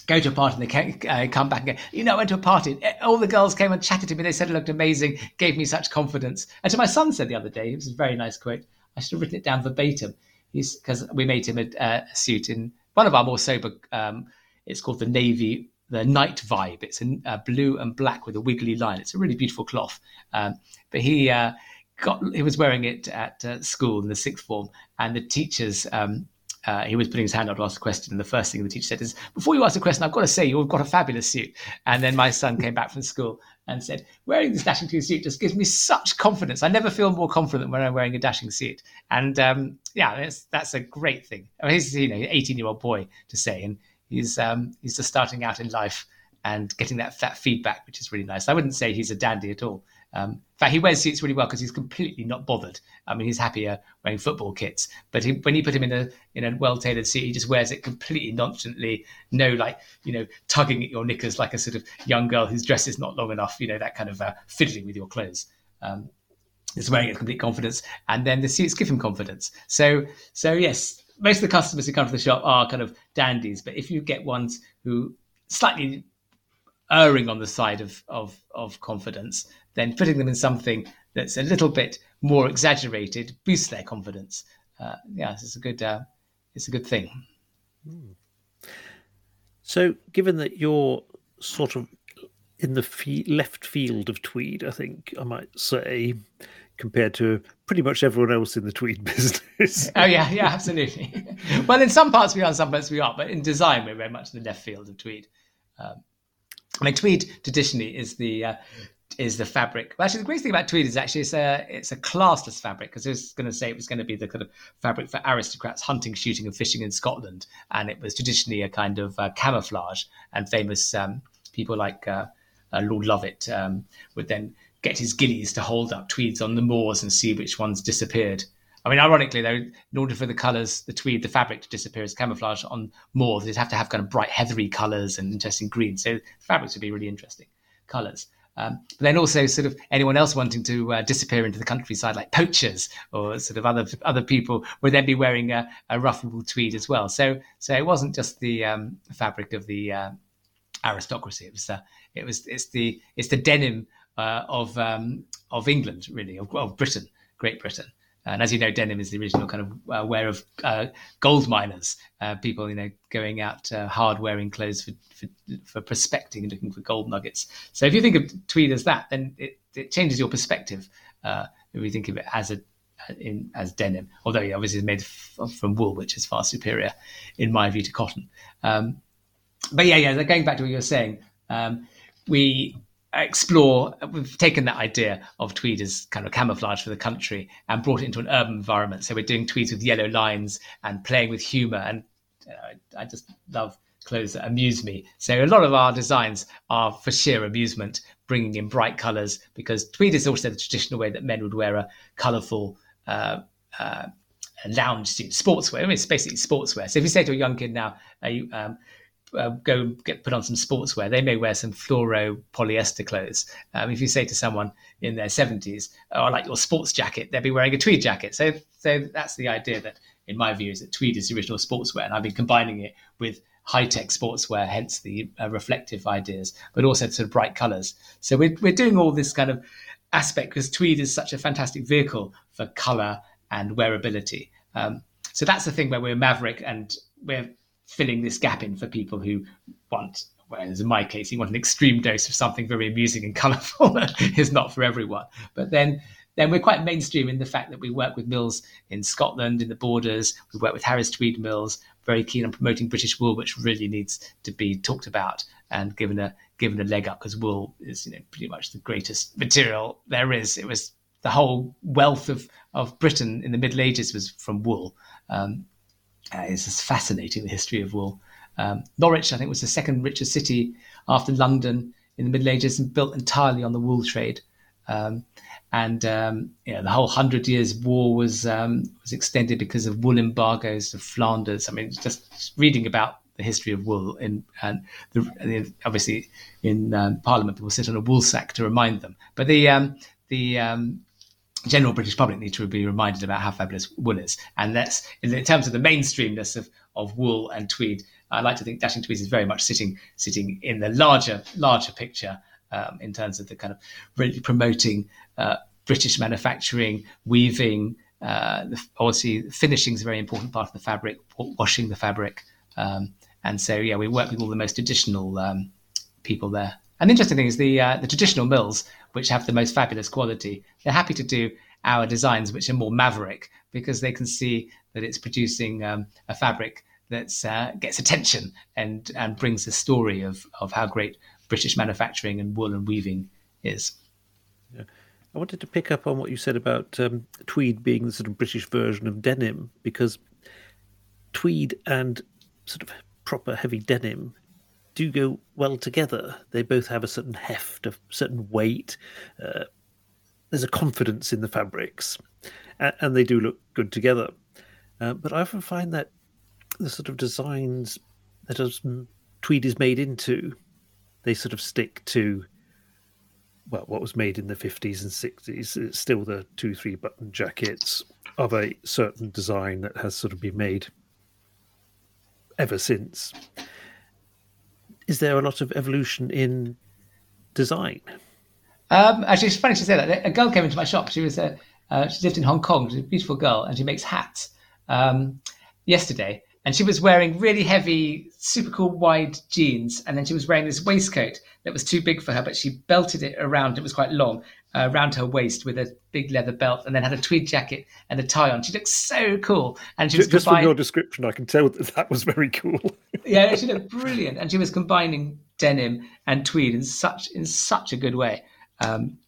go to a party and they uh, come back and go, you know, I went to a party. All the girls came and chatted to me. They said it looked amazing, gave me such confidence. And to my son said the other day, it was a very nice quote. I should have written it down verbatim. He's because we made him a, a, suit in one of our more sober. Um, it's called the navy, the night vibe. It's a, a, blue and black with a wiggly line. It's a really beautiful cloth. Um, but he uh, got he was wearing it at uh, school in the sixth form, and the teachers um, uh, he was putting his hand out to ask a question, and the first thing the teacher said is, "Before you ask a question, I've got to say you've got a fabulous suit." And then my son came back from school and said, "Wearing this dashing suit just gives me such confidence. I never feel more confident when I'm wearing a dashing suit." And um, yeah, that's that's a great thing. I mean, he's you know, 18 year old boy to say, and he's um, he's just starting out in life and getting that that feedback, which is really nice. I wouldn't say he's a dandy at all. Um, in fact, he wears suits really well because he's completely not bothered. I mean, he's happier wearing football kits. But he, when you put him in a in a well tailored suit, he just wears it completely nonchalantly. No, like you know, tugging at your knickers like a sort of young girl whose dress is not long enough. You know, that kind of uh, fiddling with your clothes. Um, he's wearing it with complete confidence, and then the suits give him confidence. So, so yes, most of the customers who come to the shop are kind of dandies. But if you get ones who slightly erring on the side of, of, of confidence, then putting them in something that's a little bit more exaggerated boosts their confidence. Uh, yeah, it's a good uh, it's a good thing. Hmm. So, given that you're sort of in the left field of tweed, I think I might say, compared to pretty much everyone else in the tweed business. oh yeah, yeah, absolutely. well, in some parts we are, in some parts we are, but in design we're very much in the left field of tweed. Um, I mean, tweed traditionally is the uh, is the fabric. Well, actually, the great thing about tweed is actually it's a it's a classless fabric because I was going to say it was going to be the kind of fabric for aristocrats hunting, shooting, and fishing in Scotland, and it was traditionally a kind of uh, camouflage. And famous um, people like uh, uh, Lord Lovat um, would then get his gillies to hold up tweeds on the moors and see which ones disappeared. I mean, ironically, though, in order for the colours, the tweed, the fabric to disappear as camouflage on moors, they'd have to have kind of bright heathery colours and interesting greens. So the fabrics would be really interesting colours. Um, but then also sort of anyone else wanting to uh, disappear into the countryside, like poachers or sort of other other people, would then be wearing a, a ruffled tweed as well. So so it wasn't just the um, fabric of the uh, aristocracy. It was uh, it was it's the it's the denim uh, of um, of England really of, of Britain, Great Britain. And as you know, denim is the original kind of uh, wear of uh, gold miners, uh, people you know going out uh, hard wearing clothes for, for, for prospecting and looking for gold nuggets. So if you think of tweed as that, then it, it changes your perspective. Uh, if you think of it as a in as denim, although obviously it's made f- from wool, which is far superior in my view to cotton. Um, but yeah, yeah, going back to what you were saying, um, we explore we've taken that idea of tweed as kind of camouflage for the country and brought it into an urban environment. So we're doing tweeds with yellow lines and playing with humor. And i just love clothes that amuse me. So a lot of our designs are for sheer amusement bringing in bright colors because tweed is also the traditional way that men would wear a colorful uh, uh, lounge suit sportswear. I mean, it's basically sportswear. So if you say to a young kid now you, um, uh, go get put on some sportswear, they may wear some fluoro polyester clothes. Um, if you say to someone in their 70s, "Oh, I like your sports jacket," they'll be wearing a tweed jacket. So, so that's the idea that, in my view, is that tweed is the original sportswear, and I've been combining it with high-tech sportswear, hence the uh, reflective ideas, but also sort of bright colours. So we're we're doing all this kind of aspect because tweed is such a fantastic vehicle for colour and wearability. Um, so that's the thing where we're maverick and we're filling this gap in for people who want whereas in my case you want an extreme dose of something very amusing and colourful is not for everyone. But then then we're quite mainstream in the fact that we work with mills in Scotland in the borders. We work with Harris Tweed mills very keen on promoting British wool which really needs to be talked about and given a given a leg up because wool is you know pretty much the greatest material there is. It was the whole wealth of of Britain in the Middle Ages was from wool. Um, uh, it's just fascinating the history of wool. Um, Norwich, I think, was the second richest city after London in the Middle Ages and built entirely on the wool trade. Um, and um, you know, the whole Hundred Years' War was um, was extended because of wool embargoes to Flanders. I mean, just reading about the history of wool, in, and the, obviously in um, Parliament, people sit on a wool sack to remind them. But the um, the general British public need to be reminded about how fabulous wool is. And that's in terms of the mainstreamness of, of wool and tweed. I like to think Dashing Tweeds is very much sitting sitting in the larger larger picture um, in terms of the kind of really promoting uh, British manufacturing, weaving. Uh, obviously, finishing is a very important part of the fabric, washing the fabric, um, and so yeah, we work with all the most traditional um, people there. And the interesting thing is the uh, the traditional mills, which have the most fabulous quality, they're happy to do our designs, which are more maverick, because they can see that it's producing um, a fabric that uh, gets attention and and brings the story of of how great British manufacturing and wool and weaving is. Yeah. I wanted to pick up on what you said about um, tweed being the sort of British version of denim, because tweed and sort of proper heavy denim do go well together. They both have a certain heft, a certain weight. Uh, there's a confidence in the fabrics, and, and they do look good together. Uh, but I often find that the sort of designs that as tweed is made into, they sort of stick to well, what was made in the 50s and 60s. It's still the two, three button jackets of a certain design that has sort of been made ever since is there a lot of evolution in design? Um, actually, it's funny to say that. A girl came into my shop. She was a, uh, she lived in Hong Kong. She's a beautiful girl, and she makes hats. Um, yesterday, and she was wearing really heavy, super cool wide jeans, and then she was wearing this waistcoat that was too big for her, but she belted it around. It was quite long uh, around her waist with a big leather belt, and then had a tweed jacket and a tie on. She looked so cool, and she was just from your description, I can tell that that was very cool. yeah, she looked brilliant, and she was combining denim and tweed in such in such a good way. Um,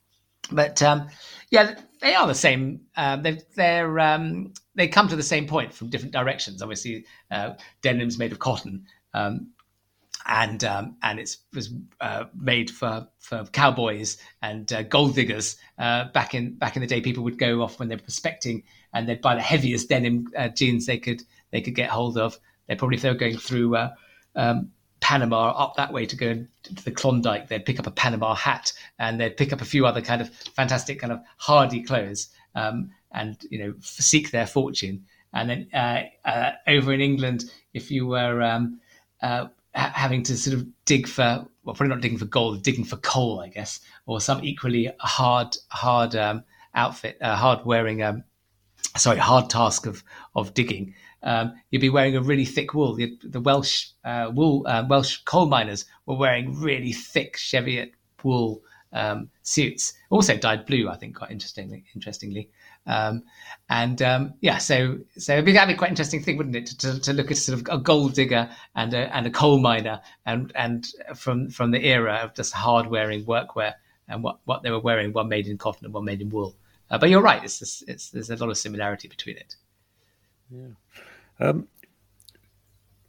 but um, yeah, they are the same. Um, they they're um, they come to the same point from different directions. Obviously, uh, denim's made of cotton, um, and um, and it was uh, made for, for cowboys and uh, gold diggers. Uh, back in back in the day, people would go off when they were prospecting, and they'd buy the heaviest denim uh, jeans they could they could get hold of. They probably if they were going through uh, um, Panama up that way to go to the Klondike, they'd pick up a Panama hat and they'd pick up a few other kind of fantastic kind of hardy clothes um, and you know seek their fortune. And then uh, uh, over in England, if you were um, uh, ha- having to sort of dig for well, probably not digging for gold, digging for coal, I guess, or some equally hard hard um, outfit, uh, hard wearing um, sorry, hard task of of digging um, you'd be wearing a really thick wool. The, the Welsh uh, wool uh, Welsh coal miners were wearing really thick Cheviot wool um, suits, also dyed blue. I think quite interestingly. Interestingly, um, and um, yeah, so so it'd be, that'd be quite interesting thing, wouldn't it, to, to, to, look at sort of a gold digger and a, and a coal miner, and and from from the era of just hard wearing workwear and what, what they were wearing, one made in cotton and one made in wool. Uh, but you're right, it's, it's, it's, there's a lot of similarity between it. Yeah. Um,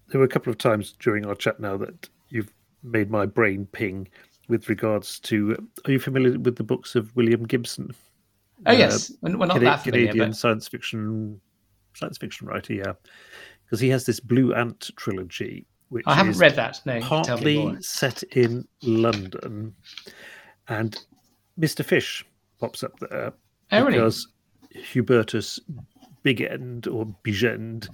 there were a couple of times during our chat now that you've made my brain ping with regards to. Are you familiar with the books of William Gibson? Oh yes, uh, not Canadian, that familiar, Canadian but... science fiction science fiction writer. Yeah, because he has this Blue Ant trilogy, which I haven't read that. No, partly set in London, and Mister Fish pops up there oh, because really? Hubertus Big End or Bigend,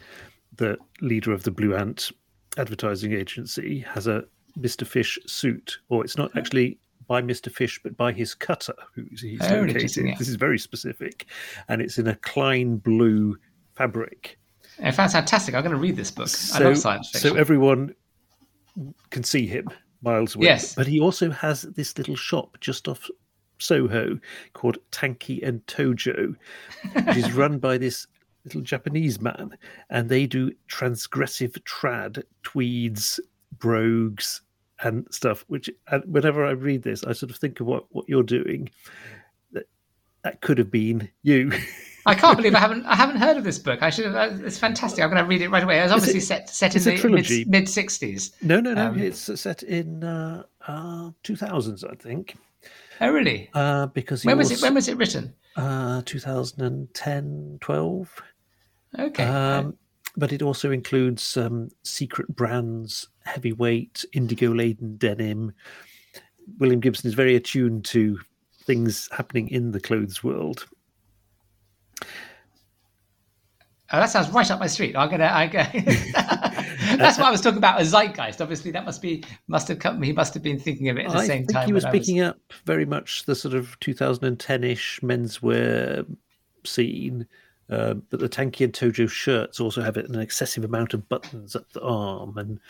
the leader of the Blue Ant advertising agency, has a Mr. Fish suit, or it's not hmm. actually by Mr. Fish, but by his cutter, who's he's oh, located. This is very specific, and it's in a Klein blue fabric. It sounds fantastic. I'm going to read this book. So, I love science fiction. So everyone can see him miles away. Yes, but he also has this little shop just off Soho called Tanky and Tojo, which is run by this little Japanese man, and they do transgressive trad, tweeds, brogues, and stuff. Which, and whenever I read this, I sort of think of what what you're doing. That that could have been you. I can't believe I haven't I haven't heard of this book. I should have. It's fantastic. I'm going to read it right away. It's obviously it, set set in the mid sixties. No, no, no. Um, it's set in uh, uh, 2000s, I think. Oh, really? Uh, because when was, was, it? When was it written? Uh, 2010, 12. Okay. Um, but it also includes um, secret brands, heavyweight, indigo laden denim. William Gibson is very attuned to things happening in the clothes world. Oh, that sounds right up my street. I'm gonna. I, that's what I was talking about. A zeitgeist. Obviously, that must be must have come. He must have been thinking of it at the I same think time. He was picking was... up very much the sort of 2010ish menswear scene, uh, but the Tanky and Tojo shirts also have an excessive amount of buttons at the arm. And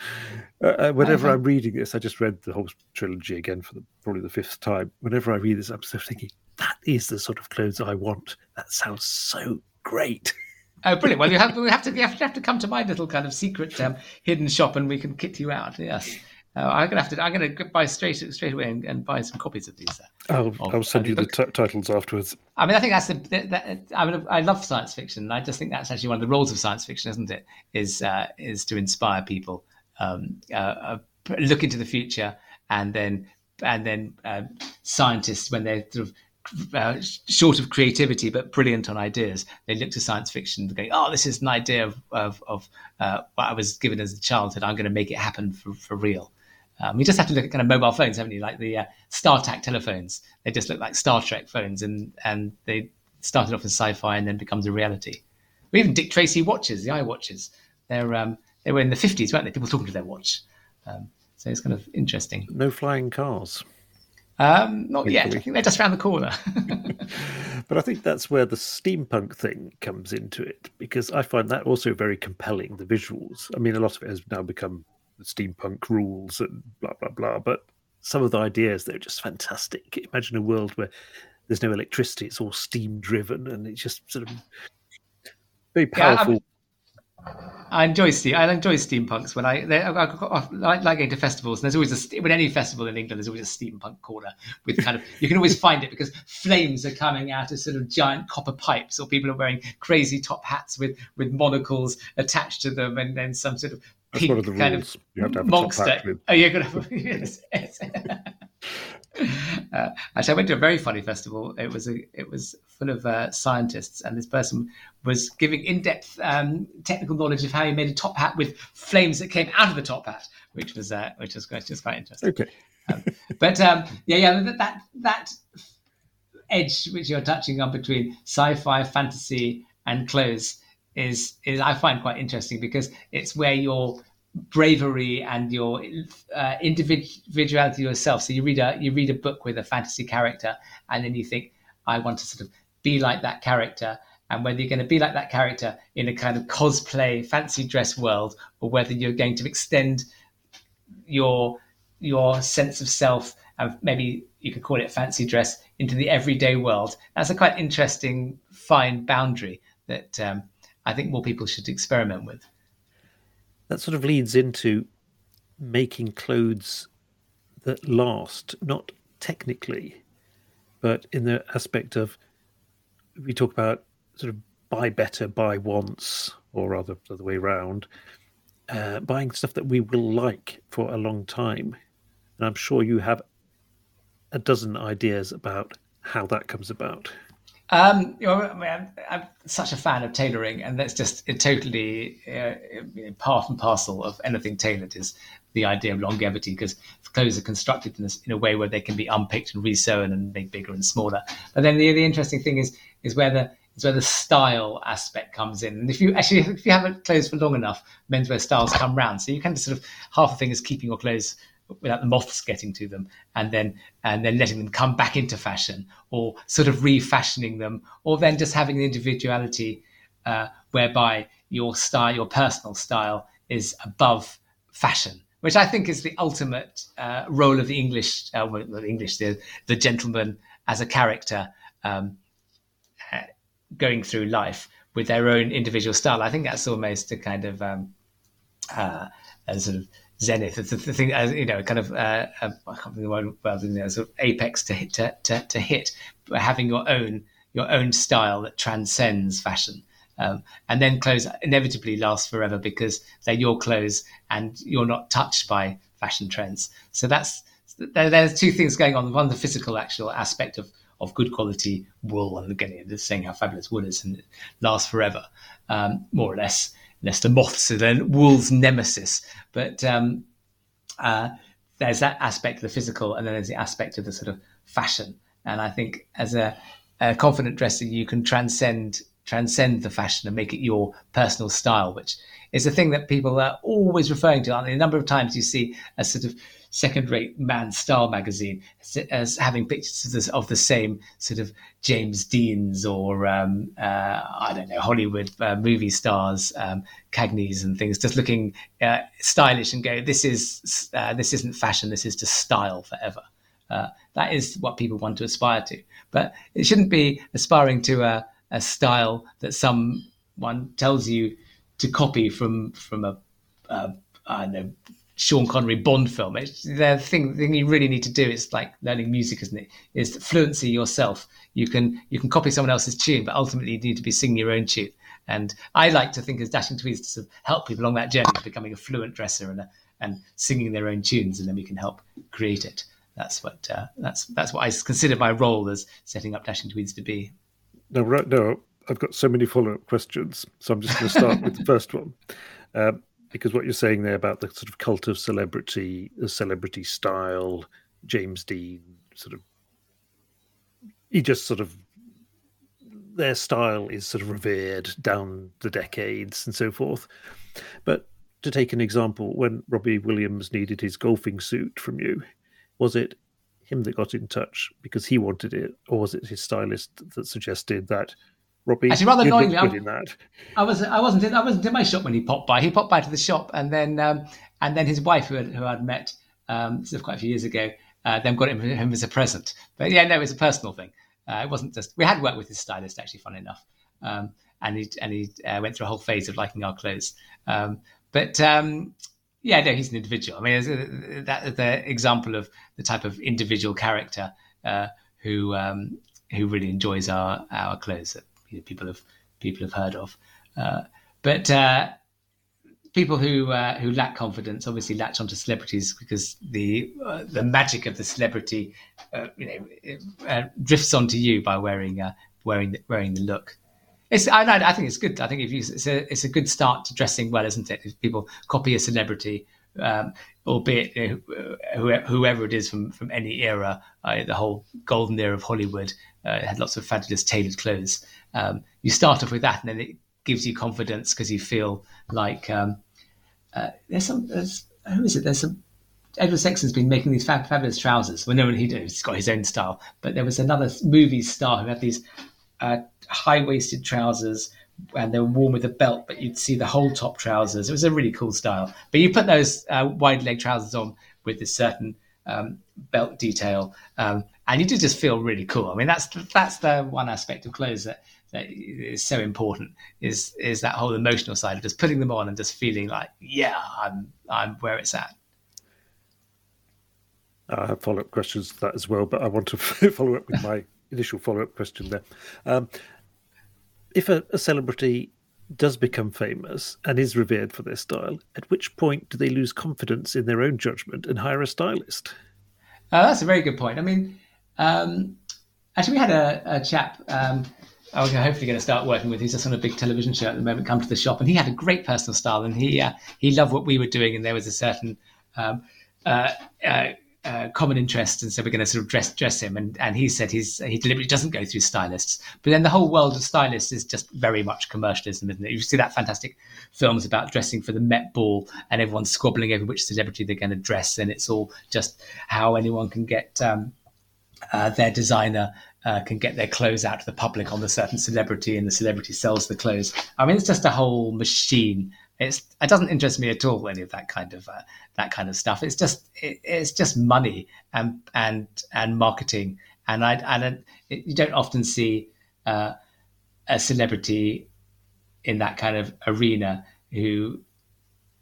uh, uh whenever I'm reading this, I just read the whole trilogy again for the, probably the fifth time. Whenever I read this, I'm still thinking, that is the sort of clothes I want. That sounds so great. Oh, brilliant! Well, you have, we have to you have to come to my little kind of secret um, hidden shop, and we can kit you out. Yes. Uh, I'm gonna have to. I'm gonna buy straight straight away and, and buy some copies of these. Uh, I'll, I'll send you the t- titles afterwards. I mean, I think that's the. That, I mean, I love science fiction. I just think that's actually one of the roles of science fiction, isn't it? Is uh, is to inspire people, um, uh, uh look into the future, and then and then uh, scientists when they're sort of uh, short of creativity but brilliant on ideas. They look to science fiction, going, "Oh, this is an idea of of, of uh, what I was given as a childhood. I'm going to make it happen for, for real." Um, you just have to look at kind of mobile phones, haven't you? Like the uh, StarTAC telephones. They just look like Star Trek phones, and and they started off as sci-fi and then becomes a reality. Or even Dick Tracy watches, the iWatches. They're um, they were in the 50s, weren't they? People talking to their watch. Um, so it's kind of interesting. No flying cars. Um, not yet. I think they're just around the corner. but I think that's where the steampunk thing comes into it because I find that also very compelling. The visuals. I mean, a lot of it has now become steampunk rules and blah blah blah. But some of the ideas they're just fantastic. Imagine a world where there's no electricity; it's all steam driven, and it's just sort of very powerful. Yeah, I enjoy steam. I enjoy steampunks when I, I, I, I, like going to festivals. And there's always a when any festival in England, there's always a steampunk corner with kind of you can always find it because flames are coming out of sort of giant copper pipes, or people are wearing crazy top hats with with monocles attached to them, and then some sort of That's one of the kind rules. of you have to have a monster. Oh, you're gonna yes, yes. uh, actually, I went to a very funny festival. It was a, it was full of uh, scientists, and this person was giving in-depth um, technical knowledge of how he made a top hat with flames that came out of the top hat, which was uh, which was quite, just quite interesting. Okay, um, but um, yeah, yeah, that, that that edge which you're touching on between sci-fi, fantasy, and clothes is is I find quite interesting because it's where you're bravery and your uh, individuality yourself. So you read a you read a book with a fantasy character, and then you think, I want to sort of be like that character. And whether you're going to be like that character in a kind of cosplay, fancy dress world, or whether you're going to extend your your sense of self and maybe you could call it fancy dress into the everyday world. That's a quite interesting, fine boundary that um, I think more people should experiment with that sort of leads into making clothes that last, not technically, but in the aspect of we talk about sort of buy better, buy once, or rather the other way around, uh, buying stuff that we will like for a long time. And I'm sure you have a dozen ideas about how that comes about. Um, you know, I mean, I'm, I'm, such a fan of tailoring, and that's just it totally uh, part and parcel of anything tailored is the idea of longevity because clothes are constructed in a, in a, way where they can be unpicked and resewn and made bigger and smaller. But then the, the interesting thing is is where the is where the style aspect comes in. And if you actually if you haven't clothes for long enough, menswear styles come round. So you kind of sort of half the thing is keeping your clothes without the moths getting to them and then and then letting them come back into fashion or sort of refashioning them or then just having an individuality uh, whereby your style your personal style is above fashion which I think is the ultimate uh, role of the English uh, well, the English the, the gentleman as a character um, uh, going through life with their own individual style. I think that's almost a kind of um, uh, a sort of zenith. It's the thing, as you know, kind of uh, uh, I can't think of the word, well, you know, sort of apex to hit to, to, to hit, having your own your own style that transcends fashion. Um, and then clothes inevitably last forever because they're your clothes and you're not touched by fashion trends. So that's there, there's two things going on. One, the physical actual aspect of of good quality wool, and again, just saying how fabulous wool is and it lasts forever, um, more or less. Leicester Moths then wool's nemesis. But um, uh, there's that aspect of the physical, and then there's the aspect of the sort of fashion. And I think as a, a confident dresser, you can transcend transcend the fashion and make it your personal style, which is a thing that people are always referring to. Mean, a number of times you see a sort of second-rate man style magazine as having pictures of, this, of the same sort of James Deans or um, uh, I don't know Hollywood uh, movie stars, um, Cagneys and things, just looking uh, stylish and go, this is uh, this isn't fashion, this is just style forever. Uh, that is what people want to aspire to, but it shouldn't be aspiring to a, a style that someone tells you to copy from from a, a I don't know Sean Connery Bond film. It's the thing, the thing you really need to do is like learning music, isn't it? Is fluency yourself. You can you can copy someone else's tune, but ultimately you need to be singing your own tune. And I like to think as Dashing Tweeds to sort of help people along that journey of becoming a fluent dresser and a, and singing their own tunes, and then we can help create it. That's what uh, that's that's what I consider my role as setting up Dashing Tweeds to be. No, right now I've got so many follow up questions, so I'm just going to start with the first one. Um, because what you're saying there about the sort of cult of celebrity, the celebrity style, James Dean, sort of, he just sort of, their style is sort of revered down the decades and so forth. But to take an example, when Robbie Williams needed his golfing suit from you, was it him that got in touch because he wanted it, or was it his stylist that suggested that? Robbie, actually, rather annoyingly, that. I was I wasn't in, I wasn't in my shop when he popped by. He popped by to the shop, and then um, and then his wife, who, had, who I'd met um, this quite a few years ago, uh, then got him, him as a present. But yeah, no, it was a personal thing. Uh, it wasn't just we had worked with his stylist actually, fun enough, um, and he and he uh, went through a whole phase of liking our clothes. Um, but um, yeah, no, he's an individual. I mean, that the example of the type of individual character uh, who um, who really enjoys our our clothes you know, people have people have heard of. Uh, but uh, people who uh, who lack confidence obviously latch onto celebrities because the uh, the magic of the celebrity, uh, you know, drifts onto you by wearing wearing the, wearing the look. It's I, I think it's good. I think if you it's a it's a good start to dressing well, isn't it? If people copy a celebrity, um, albeit whoever it is from from any era, uh, the whole golden era of Hollywood uh, had lots of fabulous tailored clothes. Um, you start off with that, and then it gives you confidence because you feel like um, uh, there's some there's, who is it? There's some Edward Sexton's been making these fab, fabulous trousers. Well, no one he. He's got his own style, but there was another movie star who had these uh, high waisted trousers and they were worn with a belt, but you'd see the whole top trousers. It was a really cool style. But you put those uh, wide leg trousers on with this certain um, belt detail, um, and you do just feel really cool. I mean, that's that's the one aspect of clothes that, that is so important is is that whole emotional side of just putting them on and just feeling like, yeah, I'm I'm where it's at. I have follow up questions to that as well, but I want to follow up with my initial follow up question there. Um, if a, a, celebrity does become famous and is revered for their style, at which point do they lose confidence in their own judgment and hire a stylist? Uh, that's a very good point. I mean, um, actually, we had a, a chap. Um, I'm hopefully going to start working with. He's just on a big television show at the moment. Come to the shop, and he had a great personal style, and he uh, he loved what we were doing, and there was a certain um, uh, uh uh, common interest, and so we're going to sort of dress dress him. And and he said he's he deliberately doesn't go through stylists. But then the whole world of stylists is just very much commercialism, isn't it? You see that fantastic films about dressing for the Met Ball, and everyone's squabbling over which celebrity they're going to dress, and it's all just how anyone can get um, uh, their designer uh, can get their clothes out to the public on the certain celebrity, and the celebrity sells the clothes. I mean, it's just a whole machine it's it doesn't interest me at all any of that kind of uh, that kind of stuff. It's just it, it's just money and and and marketing, and I and it, you don't often see uh, a celebrity in that kind of arena who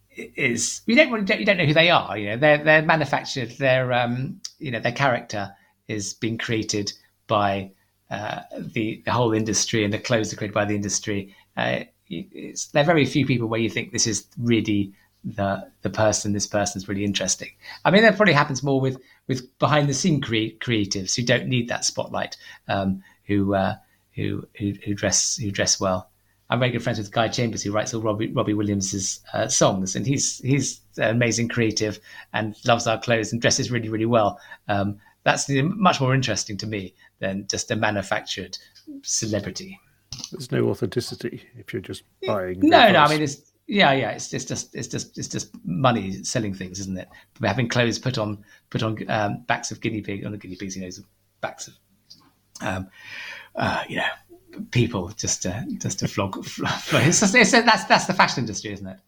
is you don't really you don't know who they are. You know they're they're manufactured. Their um you know their character is being created by uh, the the whole industry, and the clothes are created by the industry. Uh, there are very few people where you think this is really the the person. This person is really interesting. I mean, that probably happens more with with behind the scene cre- creatives who don't need that spotlight, um, who, uh, who who who dress who dress well. I'm very good friends with Guy Chambers, who writes all Robbie, Robbie Williams's uh, songs, and he's he's an amazing creative and loves our clothes and dresses really really well. Um, that's much more interesting to me than just a manufactured celebrity. There's no authenticity if you're just buying. No, no. I mean, it's yeah, yeah. It's, it's just it's just it's just money selling things, isn't it? Having clothes put on put on um, backs of guinea pig on the guinea pigs, you know, backs of um, uh, you know people just to just to flog. flog. It's just, it's, that's that's the fashion industry, isn't it?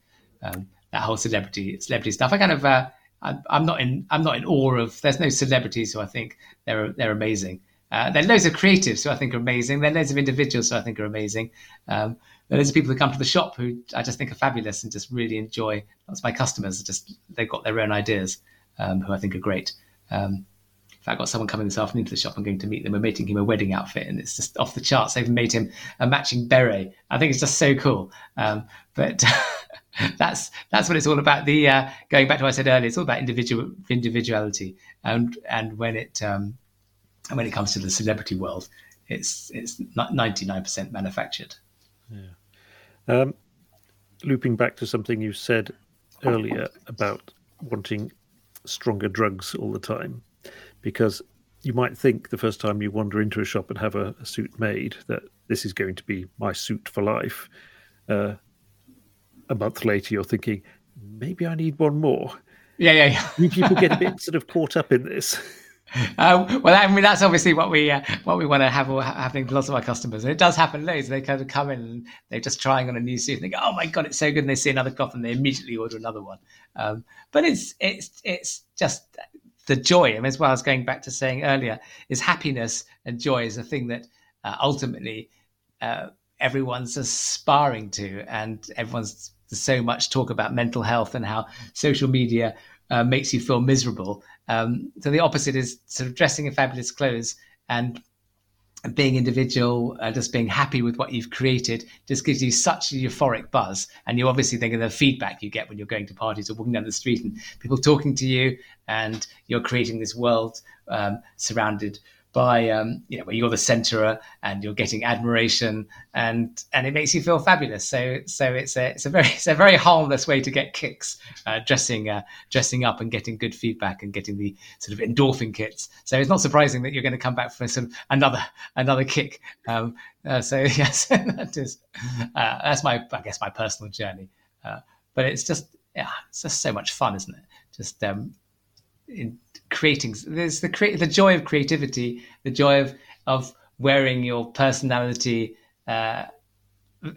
Um, that whole celebrity celebrity stuff. I kind of uh, I, I'm not in I'm not in awe of. There's no celebrities who I think they're they're amazing. Uh, there are loads of creatives who I think are amazing. There are loads of individuals who I think are amazing. Um, there are loads of people who come to the shop who I just think are fabulous and just really enjoy. That's my customers. Just they've got their own ideas, um, who I think are great. Um, in fact, I've got someone coming this afternoon to the shop. I'm going to meet them. We're making him a wedding outfit, and it's just off the charts. They've made him a matching beret. I think it's just so cool. Um, but that's that's what it's all about. The uh, going back to what I said earlier, it's all about individual individuality, and and when it um, and when it comes to the celebrity world, it's it's ninety nine percent manufactured. Yeah. Um, looping back to something you said earlier about wanting stronger drugs all the time, because you might think the first time you wander into a shop and have a, a suit made that this is going to be my suit for life. Uh, a month later, you're thinking maybe I need one more. Yeah, yeah, yeah. people get a bit sort of caught up in this. Uh, well, I mean, that's obviously what we uh, what we want to have happening to lots of our customers. And it does happen loads. They kind of come in and they're just trying on a new suit and they go, "Oh my god, it's so good!" And they see another cloth and they immediately order another one. Um, but it's it's it's just the joy. I mean, as well as going back to saying earlier, is happiness and joy is a thing that uh, ultimately uh, everyone's aspiring to, and everyone's so much talk about mental health and how social media uh, makes you feel miserable. Um, so the opposite is sort of dressing in fabulous clothes and being individual, uh, just being happy with what you've created, just gives you such a euphoric buzz. And you obviously think of the feedback you get when you're going to parties or walking down the street and people talking to you, and you're creating this world um, surrounded by um, you know where you're the centre and you're getting admiration and and it makes you feel fabulous. So so it's a it's a very it's a very harmless way to get kicks, uh, dressing uh, dressing up and getting good feedback and getting the sort of endorphin kits. So it's not surprising that you're going to come back for of another another kick. Um, uh, so yes, that is uh, that's my I guess my personal journey. Uh, but it's just yeah, it's just so much fun, isn't it? Just um, in, creating there's the cre- the joy of creativity the joy of of wearing your personality uh,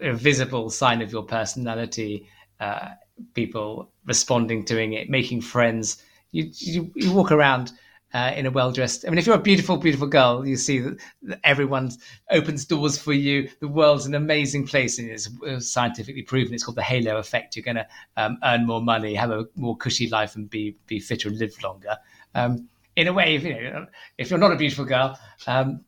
a visible sign of your personality uh, people responding to it making friends you you, you walk around uh, in a well dressed. I mean, if you're a beautiful, beautiful girl, you see that, everyone opens doors for you. The world's an amazing place, and it's scientifically proven. It's called the halo effect. You're going to um, earn more money, have a more cushy life, and be be fitter and live longer. Um, in a way, if, you know, if you're not a beautiful girl, um,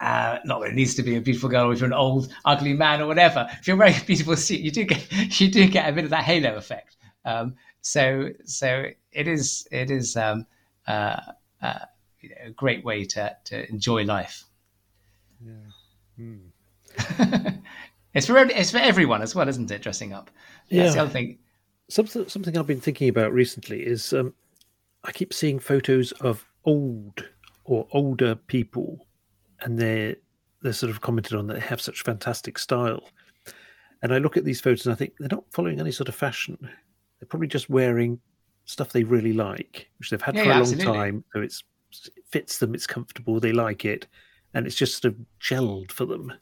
uh, not that it needs to be a beautiful girl, or if you're an old, ugly man, or whatever. If you're wearing a beautiful suit, you do get you do get a bit of that halo effect. Um, so so it is it is um, uh, uh, you know, a great way to to enjoy life. Yeah. Mm. it's for it's for everyone as well, isn't it? Dressing up. Yeah. That's the other thing. Something something I've been thinking about recently is um, I keep seeing photos of old or older people, and they're they're sort of commented on that they have such fantastic style. And I look at these photos and I think they're not following any sort of fashion. They're probably just wearing stuff they really like, which they've had yeah, for a long absolutely. time. So it's it fits them, it's comfortable, they like it, and it's just sort of gelled for them.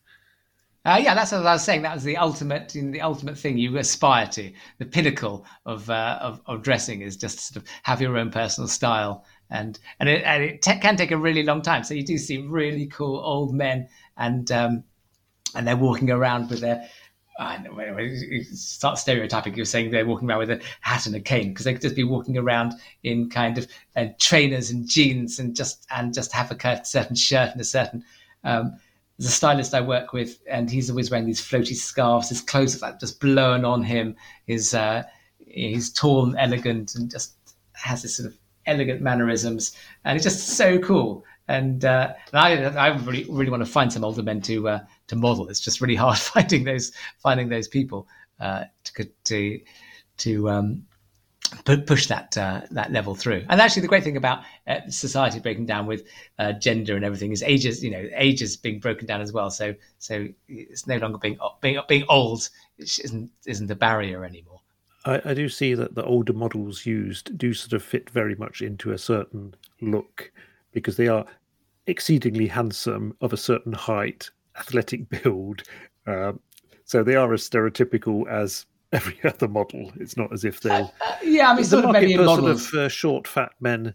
Uh, yeah, that's what I was saying. That was the ultimate, the ultimate thing you aspire to. The pinnacle of uh, of, of, dressing is just sort of have your own personal style, and and it, and it te- can take a really long time. So you do see really cool old men, and um, and they're walking around with their. I know, start stereotyping. You're saying they're walking around with a hat and a cane because they could just be walking around in kind of uh, trainers and jeans and just and just have a certain shirt and a certain um, there's a stylist I work with, and he's always wearing these floaty scarves. His clothes like just blowing on him. His uh, he's tall and elegant, and just has this sort of elegant mannerisms, and he's just so cool. And, uh, and I, I really, really want to find some older men to uh, to model. It's just really hard finding those finding those people uh, to to to um, push that uh, that level through. And actually, the great thing about uh, society breaking down with uh, gender and everything is ages. You know, ages being broken down as well. So so it's no longer being being being old isn't isn't a barrier anymore. I, I do see that the older models used do sort of fit very much into a certain look because they are exceedingly handsome, of a certain height, athletic build. Um, so they are as stereotypical as every other model. It's not as if they're. Uh, uh, yeah, I mean, the sort market of for sort of uh, short, fat men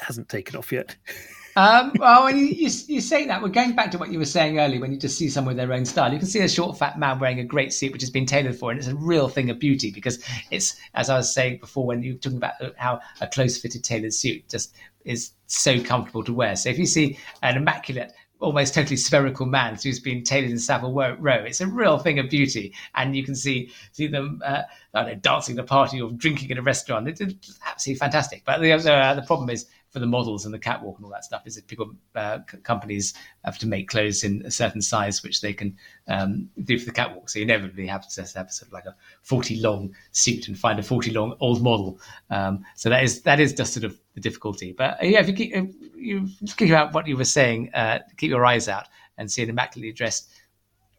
hasn't taken off yet. um, well, when you, you, you, say that, we're going back to what you were saying earlier when you just see someone with their own style. You can see a short, fat man wearing a great suit, which has been tailored for, and it's a real thing of beauty because it's, as I was saying before, when you were talking about how a close fitted tailored suit just is so comfortable to wear. So if you see an immaculate almost totally spherical man who's been tailored in Savile Row. It's a real thing of beauty, and you can see see them uh, know, dancing at a party or drinking at a restaurant. It's, it's absolutely fantastic. But the uh, the problem is for the models and the catwalk and all that stuff is that people uh, companies have to make clothes in a certain size which they can um, do for the catwalk. So you inevitably have to have sort of like a forty long suit and find a forty long old model. Um, so that is that is just sort of the difficulty. But uh, yeah, if you keep if you about what you were saying, uh, keep your eyes out and see an immaculately dressed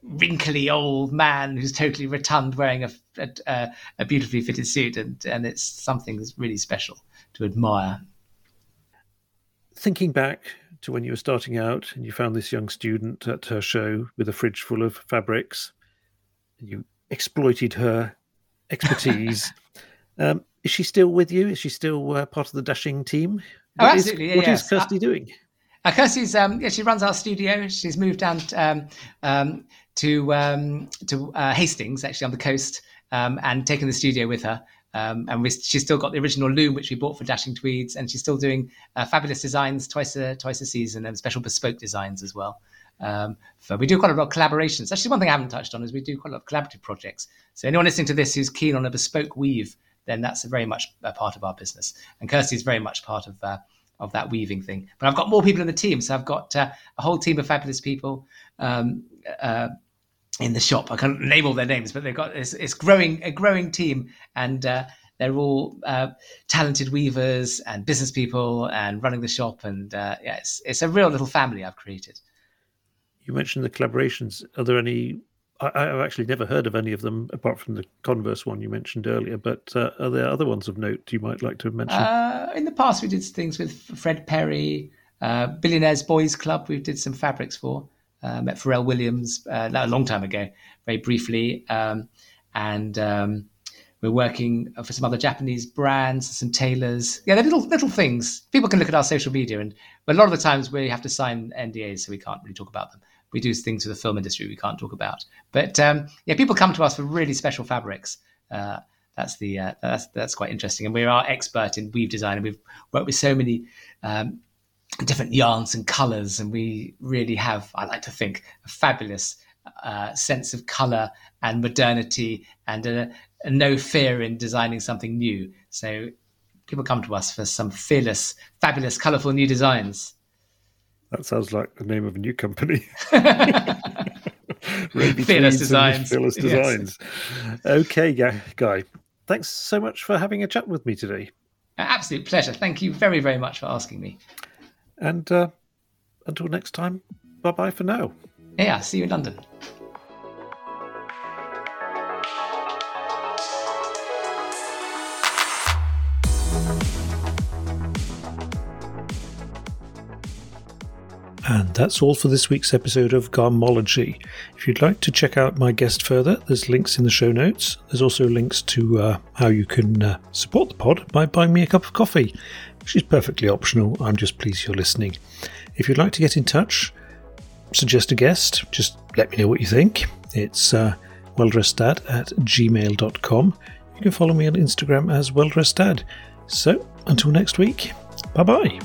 wrinkly old man who's totally rotund wearing a, a, a, beautifully fitted suit and, and it's something that's really special to admire thinking back to when you were starting out and you found this young student at her show with a fridge full of fabrics, and you exploited her expertise. um, is she still with you? Is she still uh, part of the dashing team? Oh, what absolutely. Is, what yes. is Kirsty uh, doing? Uh, Kirsty's um, yeah, she runs our studio. She's moved down um, um, to um, to uh, Hastings, actually on the coast, um, and taken the studio with her. Um, and we, she's still got the original loom which we bought for Dashing Tweeds, and she's still doing uh, fabulous designs twice a twice a season and special bespoke designs as well. Um, we do quite a lot of collaborations. Actually, one thing I haven't touched on is we do quite a lot of collaborative projects. So anyone listening to this who's keen on a bespoke weave, then that's very much a part of our business. And Kirsty is very much part of uh, of that weaving thing. But I've got more people in the team, so I've got uh, a whole team of fabulous people. Um, uh, in the shop. I can't name all their names, but they've got it's, it's growing a growing team, and uh, they're all uh, talented weavers and business people and running the shop. And uh, yeah, it's it's a real little family I've created. You mentioned the collaborations. Are there any? I, have actually never heard of any of them apart from the Converse one you mentioned earlier. But uh, are there other ones of note you might like to mention? Uh, in the past, we did things with Fred Perry, uh, Billionaires Boys Club. We did some fabrics for. Uh, met Pharrell Williams uh, a long time ago, very briefly, um, and um, we're working for some other Japanese brands, some tailors. Yeah, they're little little things. People can look at our social media, and but a lot of the times we have to sign NDAs, so we can't really talk about them. We do things for the film industry we can't talk about. But um, yeah, people come to us for really special fabrics. Uh, that's the uh, that's that's quite interesting, and we're our expert in weave design, and we've worked with so many um, different yarns and colors. And we really have, I like to think, a fabulous uh, sense of color and modernity and a, a no fear in designing something new. So people come to us for some fearless, fabulous, colorful new designs. That sounds like the name of a new company. fearless designs. Fearless designs. Yes. Okay, yeah, Guy. Thanks so much for having a chat with me today. Absolute pleasure. Thank you very, very much for asking me. And uh, until next time, bye bye for now. Yeah, see you in London. And that's all for this week's episode of Garmology. If you'd like to check out my guest further, there's links in the show notes. There's also links to uh, how you can uh, support the pod by buying me a cup of coffee which is perfectly optional. I'm just pleased you're listening. If you'd like to get in touch, suggest a guest, just let me know what you think. It's uh, welldresseddad at gmail.com. You can follow me on Instagram as welldresseddad. So, until next week, bye bye.